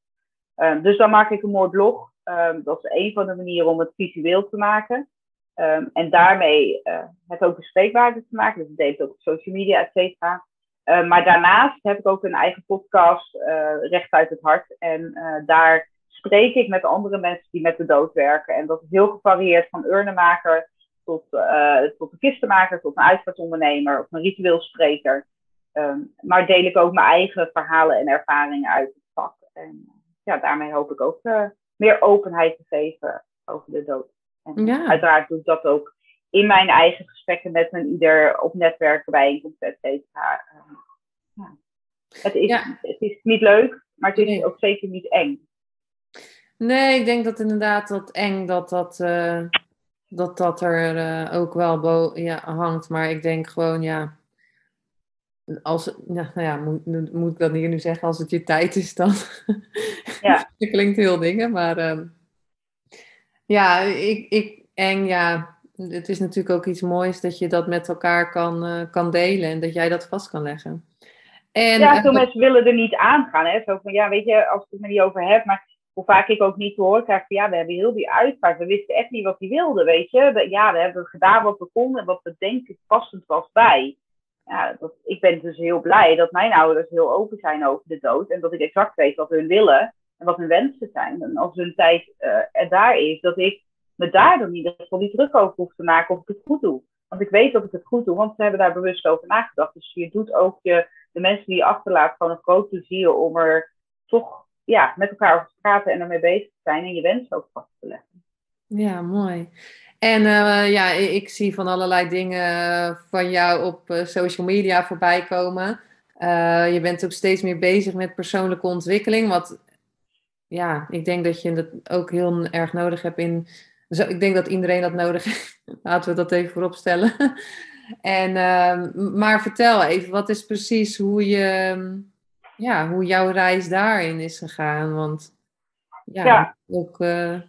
Um, dus dan maak ik een mooi blog. Um, dat is een van de manieren om het visueel te maken. Um, en daarmee uh, het ook bespreekbaarder te maken. Dus ik deel het ook op social media, et cetera. Uh, maar daarnaast heb ik ook een eigen podcast, uh, Recht uit het Hart. En daar spreek ik met andere mensen die met de dood werken. En dat is heel gevarieerd van urnenmaker tot, tot een kistenmaker, tot een uitvaartondernemer of een ritueelspreker. Um, maar deel ik ook mijn eigen verhalen en ervaringen uit het vak. En ja, daarmee hoop ik ook meer openheid te geven over de dood. En ja. uiteraard doe ik dat ook in mijn eigen gesprekken met een ieder op netwerken, bijeenkomsten, et cetera. Ja. Het, is, ja. het is niet leuk, maar het is nee. ook zeker niet eng. Nee, ik denk dat inderdaad dat eng dat dat, uh, dat, dat er uh, ook wel bo ja, hangt. Maar ik denk gewoon, ja, als, nou ja, moet, moet ik dat hier nu zeggen, als het je tijd is dan. Ja. dat [laughs] klinkt heel dingen, maar uh, ja, ik, ik, eng, ja, het is natuurlijk ook iets moois dat je dat met elkaar kan, uh, kan delen en dat jij dat vast kan leggen. En, ja, veel mensen willen er niet aan gaan. Hè? Zo van, ja, weet je, als ik het er niet over heb, maar hoe vaak ik ook niet te horen krijg van ja, we hebben heel die uitvaart. We wisten echt niet wat hij wilde, weet je. Ja, we hebben gedaan wat we konden en wat we denken passend was bij. Ja, dat, ik ben dus heel blij dat mijn ouders heel open zijn over de dood. En dat ik exact weet wat hun willen en wat hun wensen zijn. En als hun tijd uh, er daar is, dat ik me daar dan in ieder geval druk over hoef te maken of ik het goed doe. Want ik weet dat ik het goed doe, want ze hebben daar bewust over nagedacht. Dus je doet ook je, de mensen die je achterlaat gewoon een groot plezier om er toch ja, met elkaar over te praten en ermee bezig te zijn en je wensen ook vast te leggen. Ja, mooi. En uh, ja, ik zie van allerlei dingen van jou op social media voorbij komen. Je bent ook steeds meer bezig met persoonlijke ontwikkeling. Wat ja, ik denk dat je dat ook heel erg nodig hebt in. Ik denk dat iedereen dat nodig heeft. [laughs] Laten we dat even vooropstellen. [laughs] En, uh, maar vertel even, wat is precies hoe, je, ja, hoe jouw reis daarin is gegaan? Want ja, ja. ook. Uh,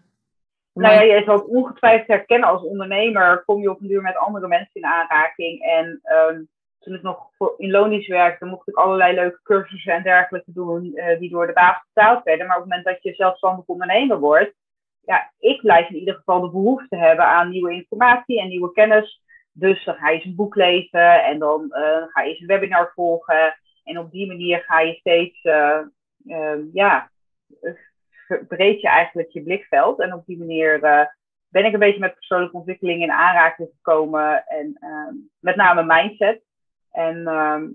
nou ja, je zal het ongetwijfeld herkennen als ondernemer. Kom je op een duur met andere mensen in aanraking. En um, toen ik nog in Lonisch werkte, mocht ik allerlei leuke cursussen en dergelijke doen. Uh, die door de baas betaald werden. Maar op het moment dat je zelfstandig ondernemer wordt. Ja, ik blijf in ieder geval de behoefte hebben aan nieuwe informatie en nieuwe kennis. Dus dan ga je eens een boek lezen en dan uh, ga je eens een webinar volgen. En op die manier ga je steeds, uh, uh, ja, verbreed je eigenlijk je blikveld. En op die manier ben ik een beetje met persoonlijke ontwikkeling in aanraking gekomen. En ehm, met name mindset. En ehm,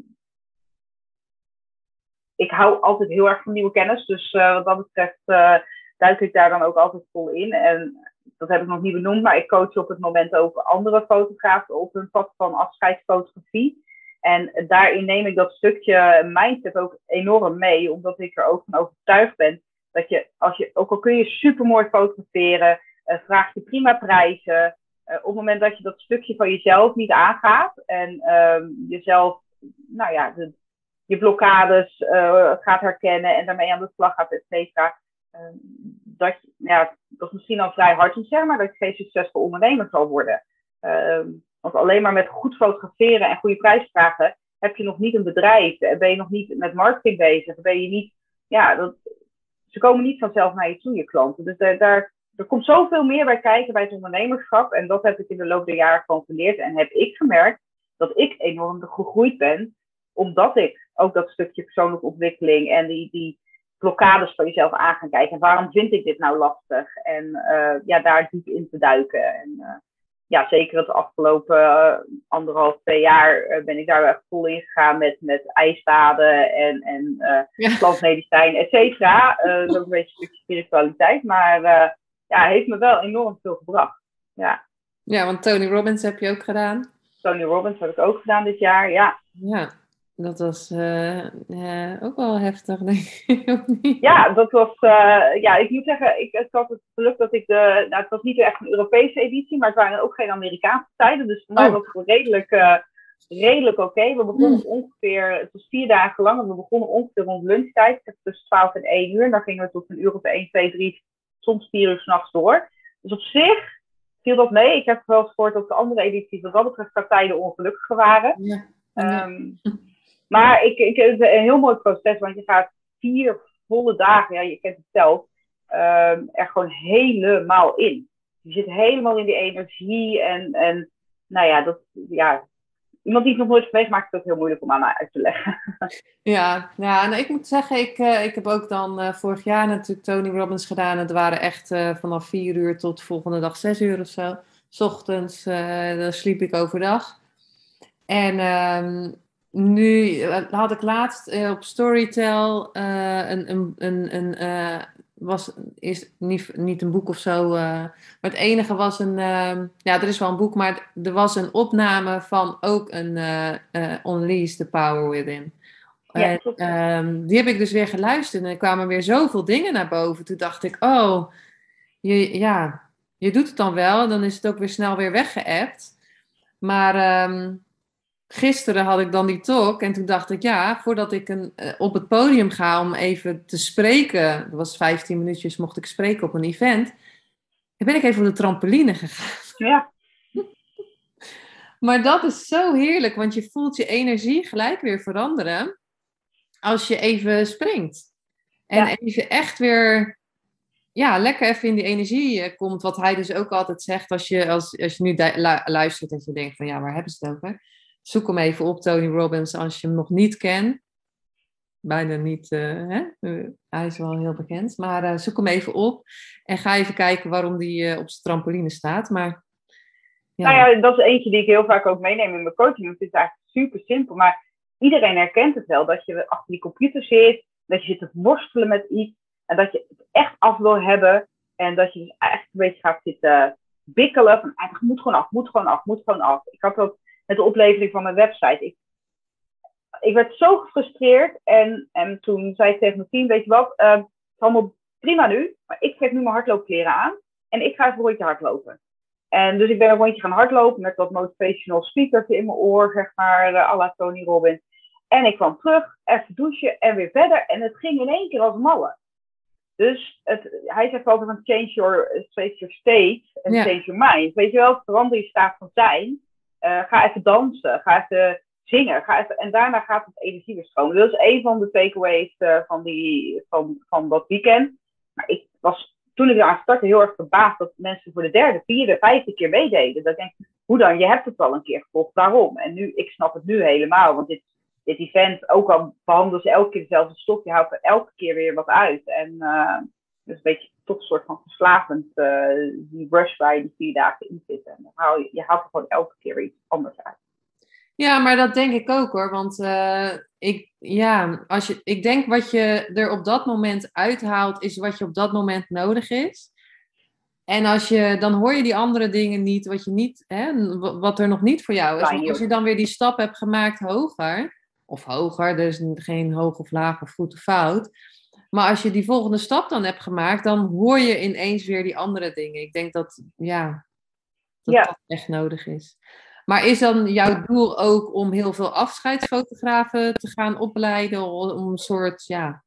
ik hou altijd heel erg van nieuwe kennis. Dus wat dat betreft duik ik daar dan ook altijd vol in. En dat heb ik nog niet benoemd, maar ik coach op het moment ook andere fotografen op hun pad van afscheidsfotografie. En daarin neem ik dat stukje mindset ook enorm mee, omdat ik er ook van overtuigd ben dat je, als je ook al kun je super mooi fotograferen, uh, vraag je prima prijzen. Uh, op het moment dat je dat stukje van jezelf niet aangaat en uh, jezelf, nou ja, de, je blokkades uh, gaat herkennen en daarmee aan de slag gaat, et cetera, Ehm, dat, ja, dat is misschien al vrij hard om maar dat je geen succesvol ondernemer zal worden. Ehm, want alleen maar met goed fotograferen en goede prijsvragen heb je nog niet een bedrijf. Ben je nog niet met marketing bezig. Ben je niet, ja, dat, ze komen niet vanzelf naar je toe, je klanten. Dus daar, er komt zoveel meer bij kijken bij het ondernemerschap. En dat heb ik in de loop der jaren gewoon geleerd. En heb ik gemerkt dat ik enorm gegroeid ben. Omdat ik ook dat stukje persoonlijke ontwikkeling en die, die blokkades voor jezelf aan gaan kijken. En waarom vind ik dit nou lastig? En uh, ja, daar diep in te duiken. En uh, ja, zeker het afgelopen uh, anderhalf, twee jaar ben ik daar echt vol in gegaan met, met ijsbaden en, en plantmedicijn, et cetera. dat is ook een beetje een stukje spiritualiteit. Maar ja, heeft me wel enorm veel gebracht. Ja. ja, want Tony Robbins heb je ook gedaan. Tony Robbins heb ik ook gedaan dit jaar, ja. Ja, dat was uh, uh, ook wel heftig, [laughs] denk ik. Ja, dat was. Uh, ja, ik moet zeggen, ik, het had het geluk dat ik de. Nou, het was niet echt een Europese editie, maar het waren ook geen Amerikaanse tijden. Dus voor mij oh. was het redelijk, redelijk oké. Okay. We begonnen mm. ongeveer. Het was vier dagen lang en we begonnen ongeveer rond lunchtijd. Tussen 12 en 1 uur. En dan gingen we tot een uur of 1, 2, 3, soms 4 uur s'nachts door. Dus op zich viel dat mee. Ik heb wel eens gehoord dat de andere edities, wat dat betreft, tijden ongelukkiger waren. Ja. Um, maar ik, ik, het is een heel mooi proces, want je gaat vier volle dagen, ja, je kent het zelf, um, er gewoon helemaal in. Je zit helemaal in die energie en, en nou ja, dat, ja, iemand die het nog nooit geweest maakt het ook heel moeilijk om aan mij uit te leggen. Ja, ja nou, ik moet zeggen, ik, uh, ik heb ook dan uh, vorig jaar natuurlijk Tony Robbins gedaan. Het waren echt uh, vanaf vier uur tot volgende dag zes uur of zo. S ochtends, dan sliep ik overdag. En um, nu eh, had ik laatst op Storytel een, een, een, een was is niet, niet een boek of zo, maar het enige was een, ehm, ja, er is wel een boek, maar er was een opname van ook een Unleash the Power Within. Ja, en, um, die heb ik dus weer geluisterd en er kwamen weer zoveel dingen naar boven. Toen dacht ik, oh, je, ja, je doet het dan wel, dan is het ook weer snel weer weggeëpt. Maar um, gisteren had ik dan die talk en toen dacht ik, ja, voordat ik een, uh, op het podium ga om even te spreken, dat was 15 minuutjes, mocht ik spreken op een event, dan ben ik even op de trampoline gegaan. Ja. [laughs] maar dat is zo heerlijk, want je voelt je energie gelijk weer veranderen als je even springt. En ja. even echt weer, ja, lekker even in die energie eh, komt. Wat hij dus ook altijd zegt als je, als, als je nu luistert en je denkt van, ja, waar hebben ze het over? Zoek hem even op, Tony Robbins, als je hem nog niet kent. Bijna niet, uh, hè? Hij is wel heel bekend. Maar uh, zoek hem even op en ga even kijken waarom die op zijn trampoline staat. Maar, ja. Nou ja, dat is eentje die ik heel vaak ook meeneem in mijn coaching. Het is eigenlijk super simpel, maar iedereen herkent het wel. Dat je achter die computer zit, dat je zit te worstelen met iets en dat je het echt af wil hebben. En dat je dus echt een beetje gaat zitten bikkelen van eigenlijk moet gewoon af, moet gewoon af, moet gewoon af. Ik had ook met de oplevering van mijn website. Ik, ik werd zo gefrustreerd. En, en toen zei ik tegen mijn team, weet je wat, uh, het is allemaal prima nu. Maar ik trek nu mijn hardloopkleren aan. En ik ga even een rondje hardlopen. En dus ik ben een rondje gaan hardlopen met wat motivational speakers in mijn oor, zeg maar, uh, à la Tony Robbins. En ik kwam terug, even douchen en weer verder. En het ging in één keer als malle. Dus het, hij zegt altijd van change your, change your state en change your mind. Weet je wel, verander je staat van zijn. Uh, ga even dansen, ga even zingen. En daarna gaat het energie weer stromen. Dat is een van de takeaways uh, van, die, van, van dat weekend. Maar ik was toen ik aan startte heel erg verbaasd dat mensen voor de derde, vierde, vijfde keer meededen. Dat ik denk, hoe dan? Je hebt het al een keer gevolgd. Waarom? En nu, ik snap het nu helemaal. Want dit, dit event, ook al behandelen ze elke keer dezelfde stof, je haalt er elke keer weer wat uit. En uh, dus een beetje toch een soort van verslavend, uh, die rush waar je die vier dagen in zit. En dan haal je, je haalt er gewoon elke keer iets anders uit. Ja, maar dat denk ik ook hoor. Want uh, ik, ja, als je, ik denk wat je er op dat moment uithaalt, is wat je op dat moment nodig is. En als je, dan hoor je die andere dingen niet, wat, je niet hè, wat er nog niet voor jou is. Maar als je dan weer die stap hebt gemaakt hoger, of hoger, er is geen hoog of laag of goed of fout. Maar als je die volgende stap dan hebt gemaakt, dan hoor je ineens weer die andere dingen. Ik denk dat, ja, dat, ja. dat echt nodig is. Maar is dan jouw doel ook om heel veel afscheidsfotografen te gaan opleiden? Om een soort, ja.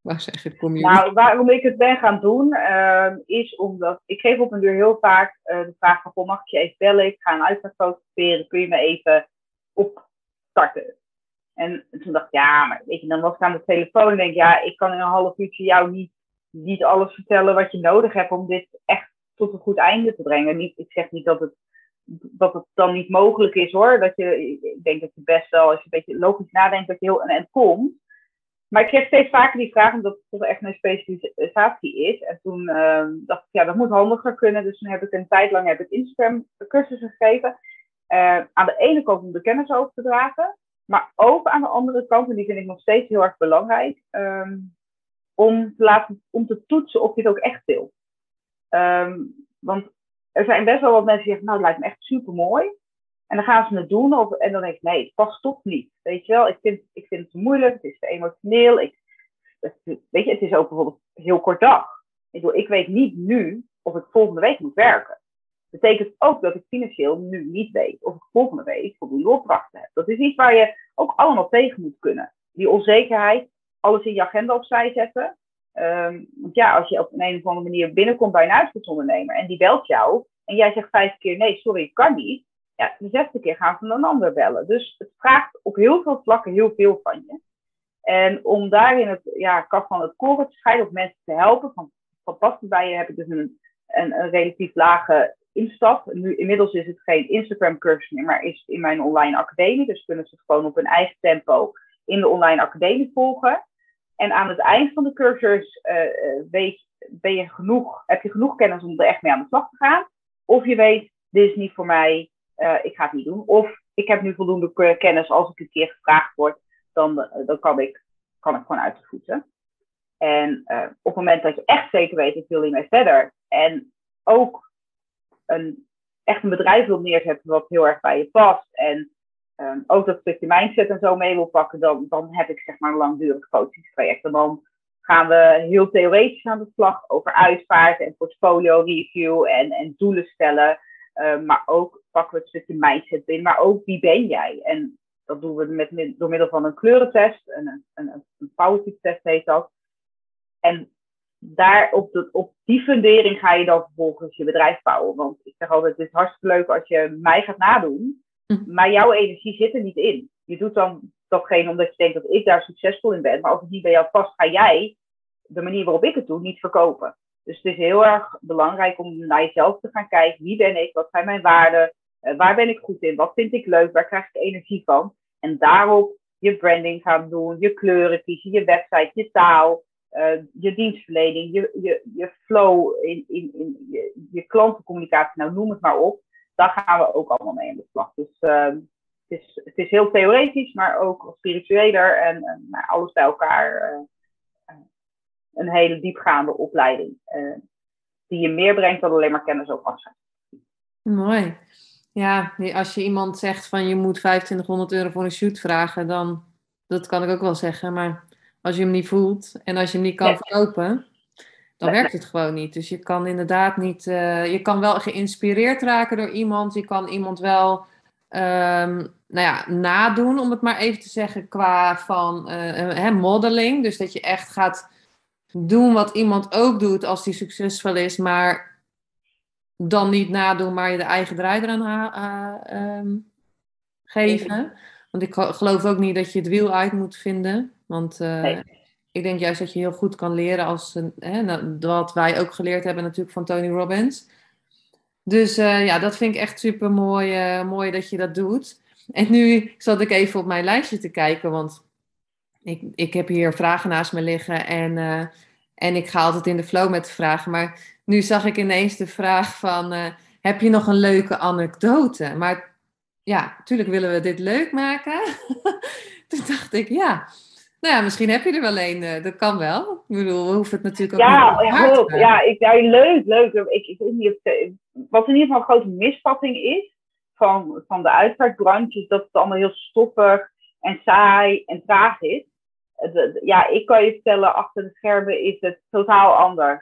Waar zeg je, kom je nou, waarom ik het ben gaan doen, uh, is omdat ik geef op een deur heel vaak uh, de vraag van: mag ik je even bellen? Ik ga een uitvaart fotograferen. Kun je me even opstarten? En toen dacht ik, ja, maar weet je, dan was ik aan de telefoon en denk ja, ik kan in een half uurtje jou niet, niet alles vertellen wat je nodig hebt om dit echt tot een goed einde te brengen. Niet, ik zeg niet dat het dat het dan niet mogelijk is hoor. Dat je, ik denk dat je best wel, als je een beetje logisch nadenkt, dat je heel een end komt. Maar ik kreeg steeds vaker die vraag, omdat het toch echt een specialisatie is. En toen uh, dacht ik, ja, dat moet handiger kunnen. Dus toen heb ik een tijd lang heb ik Instagram cursussen gegeven. Uh, aan de ene kant om de kennis over te dragen. Maar ook aan de andere kant, en die vind ik nog steeds heel erg belangrijk, um, om, te laten, om te toetsen of je het ook echt wil. Um, want er zijn best wel wat mensen die zeggen, nou, het lijkt me echt super mooi. En dan gaan ze het doen of, en dan denk ik, nee, het past toch niet. Weet je wel, ik vind, ik vind het te moeilijk, het is te emotioneel. Ik, het, weet je, het is ook bijvoorbeeld heel kort dag. Ik, bedoel, ik weet niet nu of ik volgende week moet werken. Betekent ook dat ik financieel nu niet weet of ik volgende week voldoende opdrachten heb. Dat is iets waar je ook allemaal tegen moet kunnen. Die onzekerheid, alles in je agenda opzij zetten. Um, want ja, als je op een, of andere manier binnenkomt bij een uitvoeringsondernemer en die belt jou en jij zegt vijf keer nee, sorry, ik kan niet. Ja, de zesde keer gaan ze een ander bellen. Dus het vraagt op heel veel vlakken heel veel van je. En om daarin het ja, kaf van het koren te scheiden of mensen te helpen, van, van past bij je, heb ik dus een, een relatief lage instap. Nu, inmiddels is het geen Instagram cursus meer, maar is het in mijn online academie. Dus kunnen ze gewoon op hun eigen tempo in de online academie volgen. En aan het eind van de cursus uh, weet, ben je genoeg, heb je genoeg kennis om er echt mee aan de slag te gaan. Of je weet, dit is niet voor mij, uh, ik ga het niet doen. Of ik heb nu voldoende kennis, als ik een keer gevraagd word, dan, dan kan, ik, kan ik gewoon uit de voeten. En op het moment dat je echt zeker weet, ik wil hiermee verder. En ook een, echt een bedrijf wil neerzetten wat heel erg bij je past. En um, ook dat stukje mindset en zo mee wil pakken, dan, dan heb ik zeg maar een langdurig coachingstraject. En dan gaan we heel theoretisch aan de slag over uitvaart en portfolio review en, en doelen stellen. Um, maar ook pakken we het stukje mindset in, maar ook wie ben jij? En dat doen we met, door middel van een kleurentest, een, een, een powertip test heet dat. En daar op, de, op die fundering ga je dan vervolgens je bedrijf bouwen. Want ik zeg altijd, het is hartstikke leuk als je mij gaat nadoen. Mhm. Maar jouw energie zit er niet in. Je doet dan datgene omdat je denkt dat ik daar succesvol in ben. Maar als het niet bij jou past, ga jij de manier waarop ik het doe niet verkopen. Dus het is heel erg belangrijk om naar jezelf te gaan kijken. Wie ben ik? Wat zijn mijn waarden? Uh, waar ben ik goed in? Wat vind ik leuk? Waar krijg ik energie van? En daarop je branding gaan doen, je kleuren kiezen, je website, je taal, uh, je dienstverlening, je, je, je flow in, in, in je, klantencommunicatie, nou noem het maar op daar gaan we ook allemaal mee aan de slag. Dus uh, het, is, het is heel theoretisch, maar ook spiritueler en, en nou, alles bij elkaar. Uh, een hele diepgaande opleiding. Die je meer brengt dan alleen maar kennis over afscheid. Mooi. Ja, als je iemand zegt van je moet 2500 euro voor een shoot vragen, dan dat kan ik ook wel zeggen. Maar als je hem niet voelt en als je hem niet kan verkopen, dan werkt het gewoon niet. Dus je kan inderdaad niet, uh, je kan wel geïnspireerd raken door iemand. Je kan iemand wel um, nou ja, nadoen, om het maar even te zeggen, qua van uh, modeling. Dus dat je echt gaat doen wat iemand ook doet als die succesvol is, maar dan niet nadoen, maar je de eigen draai eraan uh, geven. Want ik geloof ook niet dat je het wiel uit moet vinden. Want uh, ik denk juist dat je heel goed kan leren als hè, wat wij ook geleerd hebben natuurlijk van Tony Robbins. Dus uh, ja, dat vind ik echt super mooi, uh, mooi dat je dat doet. En nu zat ik even op mijn lijstje te kijken, want ik, ik heb hier vragen naast me liggen en, en ik ga altijd in de flow met de vragen. Maar nu zag ik ineens de vraag van, heb je nog een leuke anekdote? Maar ja, natuurlijk willen we dit leuk maken. [laughs] Toen dacht ik, ja, nou ja, misschien heb je er wel een. Uh, dat kan wel. Ik bedoel, we hoeven het natuurlijk ook ja, niet ja, te ja, ik, ja, leuk, leuk. Ik, ik weet niet of, wat in ieder geval een grote misvatting is van, van de uitvaartbranche, is dat het allemaal heel stoffig en saai en traag is. ja, ik kan je vertellen, achter de schermen is het totaal anders.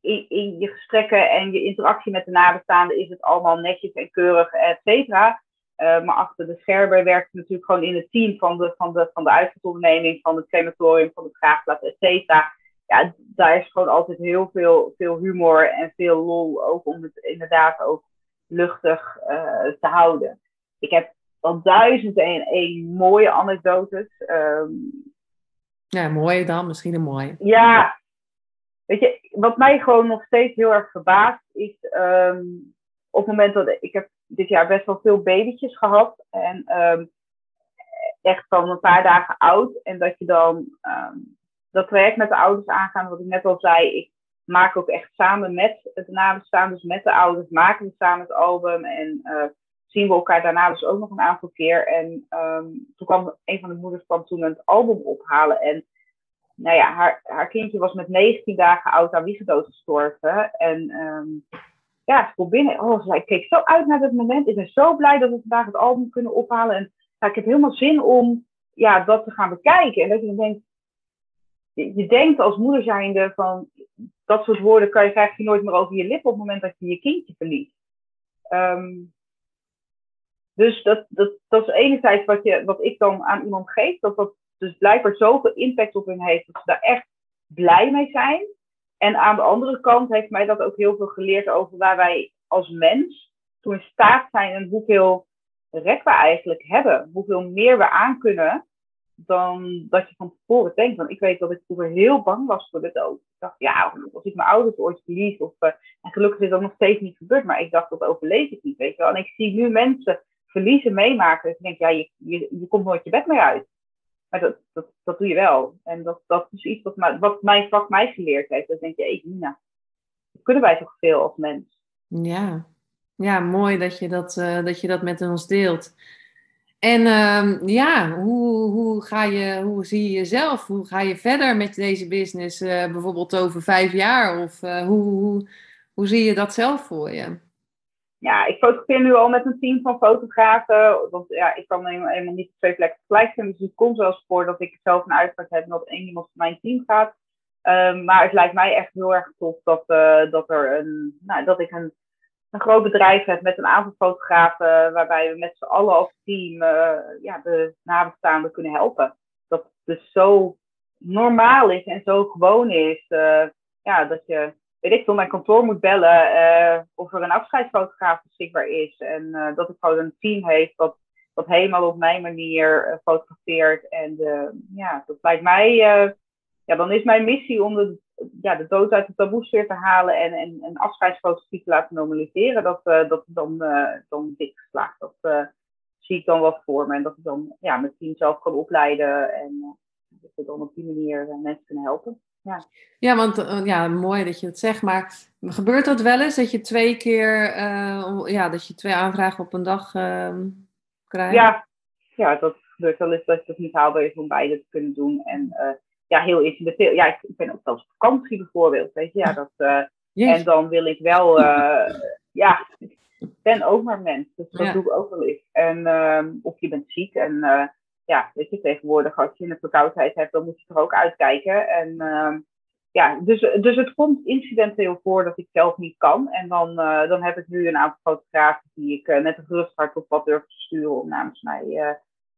In, in je gesprekken en je interactie met de nabestaanden is het allemaal netjes en keurig, et cetera. Uh, maar achter de schermen werkt natuurlijk gewoon in het team van de, van de, van de van het crematorium, van de graafplaats, et cetera. Ja, daar is gewoon altijd heel veel, veel humor en veel lol, ook om het inderdaad ook luchtig uh, te houden. Ik heb al duizend en één mooie anekdotes. Um, ja, mooi dan, misschien een mooie. Ja, weet je, wat mij gewoon nog steeds heel erg verbaast is um, op het moment dat ik heb dit jaar best wel veel babytjes gehad. En um, echt van een paar dagen oud. En dat je dan um, dat traject met de ouders aangaan. Wat ik net al zei, ik maak ook echt samen met het nabestaan. Dus met de ouders maken we samen het album. En uh, zien we elkaar daarna dus ook nog een aantal keer. En um, toen kwam een van de moeders kwam toen het album ophalen. En nou ja, haar, haar kindje was met 19 dagen oud aan wiegedood gestorven. En ja. Oh, ze zei, ik keek zo uit naar dat moment. Ik ben zo blij dat we vandaag het album kunnen ophalen. En ja, ik heb helemaal zin om ja, dat te gaan bekijken. En dat je dan denkt, je, je denkt als moeder zijnde van, dat soort woorden kan je, je nooit meer over je lippen op het moment dat je je kindje verliest. Um, dus dat, dat, dat is enerzijds wat, je, wat ik dan aan iemand geef, dat dat dus blijkbaar zoveel impact op hen heeft, dat ze daar echt blij mee zijn. En aan de andere kant heeft mij dat ook heel veel geleerd over waar wij als mens toe in staat zijn en hoeveel rek we eigenlijk hebben. Hoeveel meer we aan kunnen dan dat je van tevoren denkt. Want ik weet dat ik vroeger heel bang was voor de dood. Ik dacht, ja, als ik mijn ouders ooit verlies. Of, uh, en gelukkig is dat nog steeds niet gebeurd. Maar ik dacht, dat overleef ik niet. Weet je wel. En ik zie nu mensen verliezen meemaken. Dus ik denk, ja, je, je, je komt nooit je bed meer uit. Maar dat, dat, dat doe je wel. En dat, dat is iets wat, wat mijn vak mij geleerd heeft. Dan denk je, hey, Nina, kunnen wij toch veel als mens? Ja, ja mooi dat je dat, uh, dat je dat met ons deelt. En uh, ja, hoe, hoe, ga je, hoe zie je jezelf? Hoe ga je verder met deze business? Uh, bijvoorbeeld over vijf jaar? Of hoe, hoe, hoe zie je dat zelf voor je? Ja, ik fotografeer nu al met een team van fotografen. Want ja, ik kan helemaal, niet op twee plekken tegelijk zijn. Dus het komt wel eens voor dat ik zelf een uitvaart heb en dat één iemand van mijn team gaat. Um, maar het lijkt mij echt heel erg tof dat, uh, dat, er een, nou, dat ik een, een groot bedrijf heb met een aantal fotografen. Waarbij we met z'n allen als team uh, ja, de nabestaanden kunnen helpen. Dat het dus zo normaal is en zo gewoon is. Uh, ja, dat je weet ik veel, mijn kantoor moet bellen uh, of er een afscheidsfotograaf beschikbaar is. En uh, dat ik gewoon een team heeft dat, dat helemaal op mijn manier uh, fotografeert. En ja, dat lijkt mij, ja, dan is mijn missie om de, ja, de dood uit de taboesfeer te halen en, en, en afscheidsfotografie te laten normaliseren. Dat, dat dan, dan dik geslaagd. Dat zie ik dan wat voor me. En dat ik dan ja, mijn team zelf kan opleiden en dat we dan op die manier mensen kunnen helpen. Ja. ja, want uh, ja, mooi dat je het zegt. Maar gebeurt dat wel eens dat je twee keer, uh, ja, dat je twee aanvragen op een dag uh, krijgt? Ja. ja, dat gebeurt wel eens dat het niet haalbaar is om beide te kunnen doen. En uh, ja, heel incidenteel. Ja, ik ben ook eens op vakantie bijvoorbeeld. Weet je, ja, dat, en dan wil ik wel, ja, ben ook maar mens. Dus dat doe ik ook wel eens. En, ehm, of je bent ziek. En ja, weet je, tegenwoordig als je een verkoudheid hebt, dan moet je er ook uitkijken. En uh, ja, dus, dus het komt incidenteel voor dat ik zelf niet kan. En dan, uh, dan heb ik nu een aantal fotografen die ik net een rusthart op wat durf te sturen om namens mij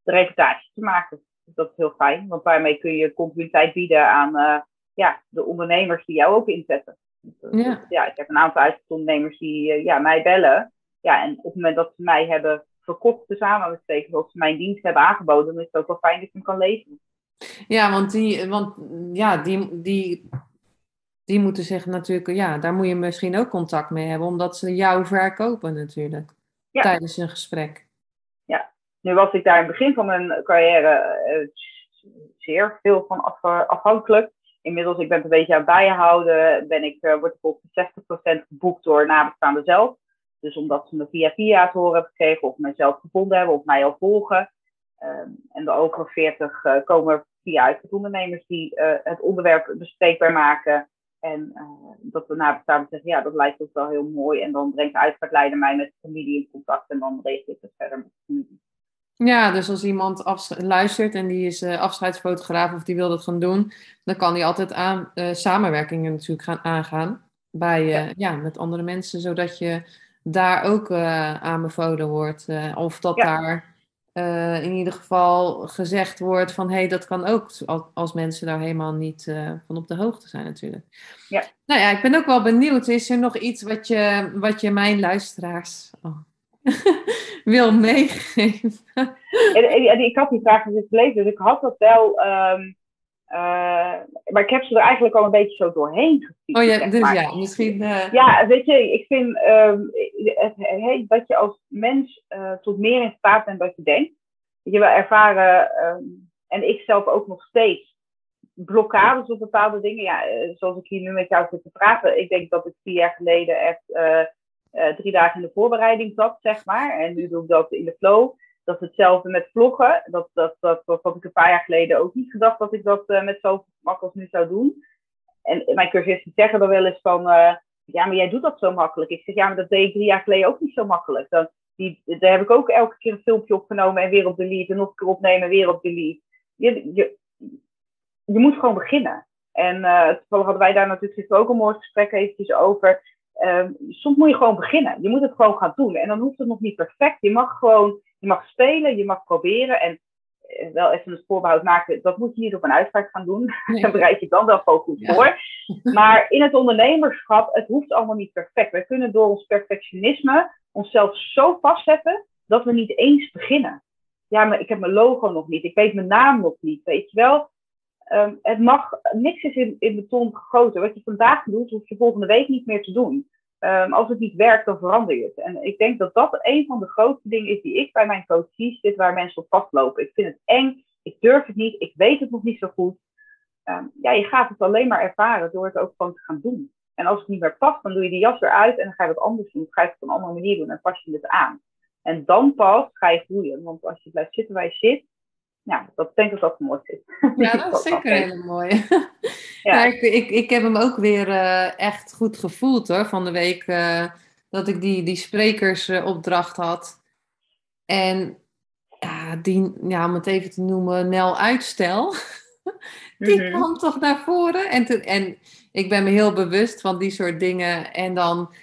de reportage te maken. Dus dat is heel fijn, want daarmee kun je continuïteit bieden aan ja, de ondernemers die jou ook inzetten. Dus, ja. ja, ik heb een aantal uitzondondernemers die ja, mij bellen. Ja, en op het moment dat ze mij hebben verkocht, de samenwerking, of ze mijn dienst hebben aangeboden, dan is het ook wel fijn dat ik hem kan lezen. Ja, want die, want, ja, die, die, die moeten zich natuurlijk, ja, daar moet je misschien ook contact mee hebben, omdat ze jou verkopen natuurlijk, tijdens een gesprek. Ja, nu was ik daar in het begin van mijn carrière uh, zeer veel van af, afhankelijk. Inmiddels, ik ben het een beetje aan het bijhouden, ben ik, uh, word ik op 60% geboekt door nabestaanden zelf. Dus omdat ze me via via te horen hebben gekregen, of mijzelf gevonden hebben, of mij al volgen. Um, en de over 40 uh, komen via uitvoerondernemers die uh, het onderwerp bespreekbaar maken. En uh, dat we nabestaanden zeggen, ja, dat lijkt ook wel heel mooi. En dan brengt de uitvaartleider mij met de familie in contact en dan regel ik het verder met de familie. Ja, dus als iemand luistert en die is afscheidsfotograaf of die wil dat gaan doen, dan kan die altijd aan samenwerkingen natuurlijk gaan aangaan bij, ja. ja. met andere mensen, zodat je daar ook uh, aanbevolen wordt. Uh, of dat daar uh, in ieder geval gezegd wordt van hé, hey, dat kan ook als mensen daar helemaal niet van op de hoogte zijn natuurlijk. Ja. Nou ja, ik ben ook wel benieuwd. Is er nog iets wat je, wat je mijn luisteraars oh, [laughs] wil meegeven? ik had die vraag dus gelezen, dus ik had dat wel... Um uh, maar ik heb ze er eigenlijk al een beetje zo doorheen gezien. Oh ja, dus ja, misschien. Uh... Ja, weet je, ik vind het, het, dat je als mens uh, tot meer in staat bent dan je denkt. Je wil ervaren, um, en ik zelf ook nog steeds, blokkades op bepaalde dingen. Ja, zoals ik hier nu met jou zit te praten. Ik denk dat ik vier jaar geleden echt drie dagen in de voorbereiding zat, zeg maar. En nu doe ik dat in de flow. Dat is hetzelfde met vloggen. Dat, dat, dat, dat had ik een paar jaar geleden ook niet gedacht dat ik dat uh, met zoveel als nu zou doen. En mijn cursisten zeggen dan wel eens van, uh, ja, maar jij doet dat zo makkelijk. Ik zeg, ja, maar dat deed ik drie jaar geleden ook niet zo makkelijk. Dan, die, daar heb ik ook elke keer een filmpje opgenomen en weer op delete. En nog een keer opnemen en weer op delete. Je, je, je moet gewoon beginnen. En uh, toevallig hadden wij daar natuurlijk ook een mooi gesprek eventjes over. Um, soms moet je gewoon beginnen. Je moet het gewoon gaan doen. En dan hoeft het nog niet perfect. Je mag gewoon je mag spelen, je mag proberen en eh, wel even een voorbehoud maken. Dat moet je niet op een uitvaart gaan doen. Nee. [laughs] Dan bereid je dan wel gewoon goed voor. [laughs] Maar in het ondernemerschap, het hoeft allemaal niet perfect. We kunnen door ons perfectionisme onszelf zo vastzetten dat we niet eens beginnen. Ja, maar ik heb mijn logo nog niet. Ik weet mijn naam nog niet. Weet je wel? Um, het mag, niks is in, in beton gegoten. Wat je vandaag doet, hoef je volgende week niet meer te doen. Um, als het niet werkt, dan verander je het. En ik denk dat dat een van de grootste dingen is die ik bij mijn coaches zit, waar mensen op vastlopen. Ik vind het eng, ik durf het niet, ik weet het nog niet zo goed. Um, ja, je gaat het alleen maar ervaren door het ook gewoon te gaan doen. En als het niet meer past, dan doe je die jas eruit en dan ga je wat anders doen. Dan ga je het op een andere manier doen en pas je het aan. En dan pas ga je groeien. Want als je blijft zitten waar je zit, ja, dat denk ik dat mooi is. Ja, [laughs] dat is zeker een hele mooie. Ja. ik, ik, ik heb hem ook weer uh, echt goed gevoeld hoor, van de week uh, dat ik die, die sprekersopdracht had. En ja, die, ja, om het even te noemen, Nel Uitstel, [laughs] die mm kwam toch naar voren. En, te, en ik ben me heel bewust van die soort dingen. En dan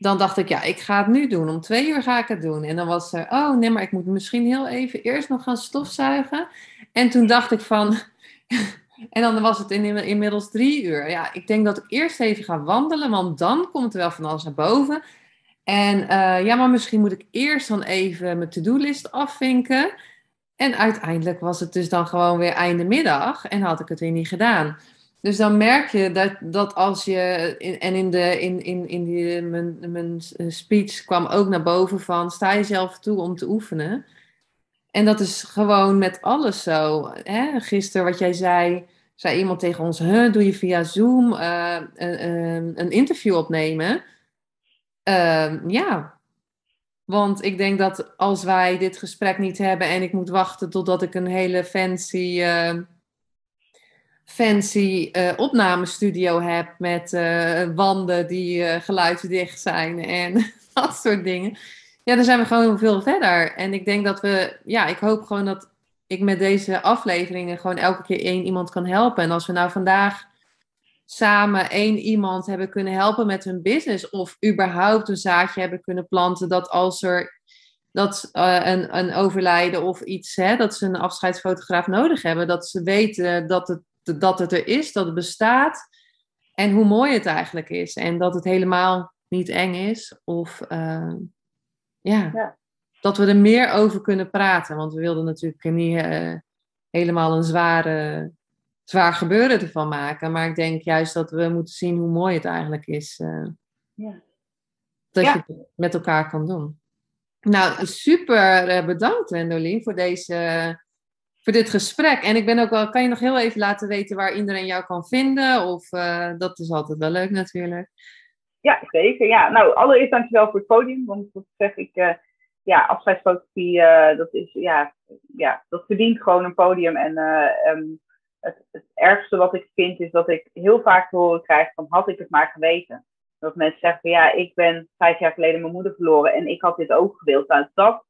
dan dacht ik, ja, ik ga het nu doen. Om twee uur ga ik het doen. En dan was er, oh nee, maar ik moet misschien heel even eerst nog gaan stofzuigen. En toen dacht ik van, [laughs] en dan was het in, inmiddels drie uur. Ja, ik denk dat ik eerst even ga wandelen, want dan komt er wel van alles naar boven. En uh, ja, maar misschien moet ik eerst dan even mijn to-do-list afvinken. En uiteindelijk was het dus dan gewoon weer einde middag en had ik het weer niet gedaan. Dus dan merk je dat, dat als je. en in, de, in, in, in die, mijn, mijn speech kwam ook naar boven van. Sta jezelf toe om te oefenen. En dat is gewoon met alles zo. Hè? Gisteren, wat jij zei. Zei iemand tegen ons: huh, Doe je via Zoom uh, een, interview opnemen? Uh, ja. Want ik denk dat als wij dit gesprek niet hebben en ik moet wachten totdat ik een hele fancy fancy uh, opnamestudio heb met uh, wanden die geluidsdicht zijn en [laughs] dat soort dingen. Ja, dan zijn we gewoon veel verder. En ik denk dat we, ja, ik hoop gewoon dat ik met deze afleveringen gewoon elke keer één iemand kan helpen. En als we nou vandaag samen één iemand hebben kunnen helpen met hun business of überhaupt een zaadje hebben kunnen planten dat als er dat uh, een, een overlijden of iets, hè, dat ze een afscheidsfotograaf nodig hebben, dat ze weten dat het, dat het er is, dat het bestaat en hoe mooi het eigenlijk is en dat het helemaal niet eng is of uh, ja, ja, dat we er meer over kunnen praten, want we wilden natuurlijk niet uh, helemaal een zware, zwaar gebeuren ervan maken, maar ik denk juist dat we moeten zien hoe mooi het eigenlijk is. ja. Dat ja. je het met elkaar kan doen. Nou, super eh, bedankt, Wendolien, voor, deze, voor dit gesprek. En ik ben ook wel, kan je nog heel even laten weten waar iedereen jou kan vinden? Of uh, dat is altijd wel leuk natuurlijk. Ja, zeker. Ja, nou, allereerst dankjewel voor het podium. Want dat zeg ik, uh, ja, afscheidsfotografie, uh, dat, is, ja, ja, dat verdient gewoon een podium. En um, het, het ergste wat ik vind is dat ik heel vaak te horen krijg van had ik het maar geweten. Dat mensen zeggen van ja, ik ben vijf jaar geleden mijn moeder verloren en ik had dit ook gewild. Nou, dat,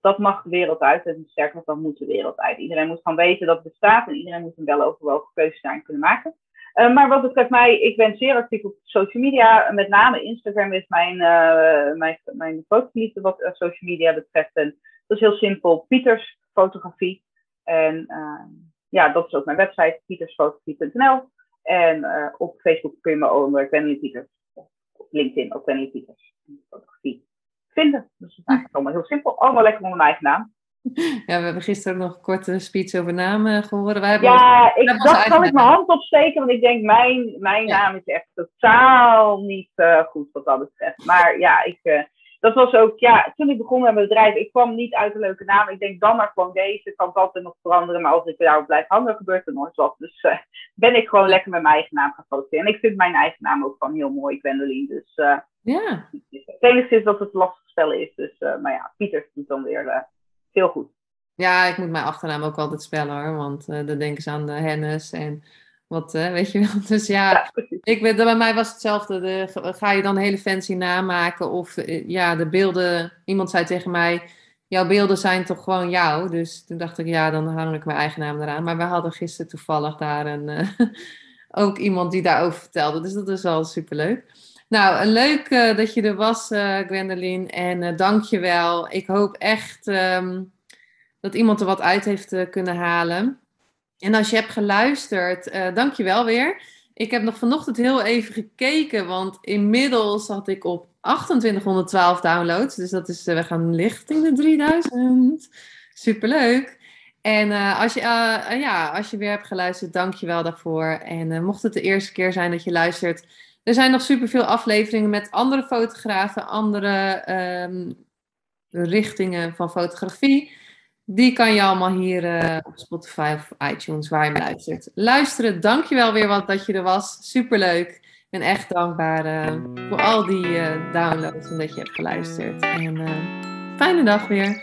dat mag de wereld uit. En sterker nog, dat moet de wereld uit. Iedereen moet gewoon weten dat het bestaat en iedereen moet een wel overwogen keuze daarin kunnen maken. Uh, maar wat betreft mij, ik ben zeer actief op social media. Met name Instagram is mijn, uh, mijn, mijn wat uh, social media betreft. En dat is heel simpel, Pieters Fotografie. En ja, dat is ook mijn website, pietersfotografie.nl. En op Facebook kun je me onder Gwendy Pieters LinkedIn ook Wendy Pieters. Fotografie vinden. Dus het is eigenlijk allemaal heel simpel. Allemaal lekker onder mijn eigen naam. [laughs] Ja, we hebben gisteren nog een korte speech over namen gehoord. Wij hebben ja, ik dacht, kan ik mijn hand opsteken? Want ik denk, mijn, mijn naam is echt totaal niet uh, goed wat dat betreft. Maar ja, ik, uh, dat was ook, ja, toen ik begon met mijn bedrijf, ik kwam niet uit een leuke naam. Ik denk dan maar gewoon deze, kan het altijd nog veranderen. Maar als ik daarop blijf hangen, gebeurt er nooit wat. Dus uh, ben ik gewoon lekker met mijn eigen naam gaan fotograferen. En ik vind mijn eigen naam ook gewoon heel mooi, Gwendoline. Dus ja. het enige is dat het lastig spellen is. Dus, maar ja, Pieter doet dan weer heel goed. Ja, ik moet mijn achternaam ook altijd spellen hoor, want dan denken ze aan de hennis en wat, uh, weet je wel. [laughs] Dus ja, ik weet, bij mij was hetzelfde. De, ga je dan hele fancy namaken? Of uh, ja, de beelden. Iemand zei tegen mij: Jouw beelden zijn toch gewoon jou? Dus toen dacht ik: Ja, dan hang ik mijn eigen naam eraan. Maar we hadden gisteren toevallig daar een, uh, [laughs] ook iemand die daarover vertelde. Dus dat is wel superleuk. Nou, leuk dat je er was, Gwendoline. En dank je wel. Ik hoop echt um, dat iemand er wat uit heeft kunnen halen. En als je hebt geluisterd, uh, dank je wel weer. Ik heb nog vanochtend heel even gekeken, want inmiddels had ik op 2812 downloads. Dus dat is, uh, we gaan lichting de 3000. Superleuk. En uh, als, je, ja, als je weer hebt geluisterd, dank je wel daarvoor. En mocht het de eerste keer zijn dat je luistert, er zijn nog superveel afleveringen met andere fotografen, andere um, richtingen van fotografie. Die kan je allemaal hier uh, op Spotify of iTunes waar je me luistert. Luisteren, dankjewel weer wat dat je er was. Superleuk. Ben echt dankbaar uh, voor al die uh, downloads en dat je hebt geluisterd. En fijne dag weer.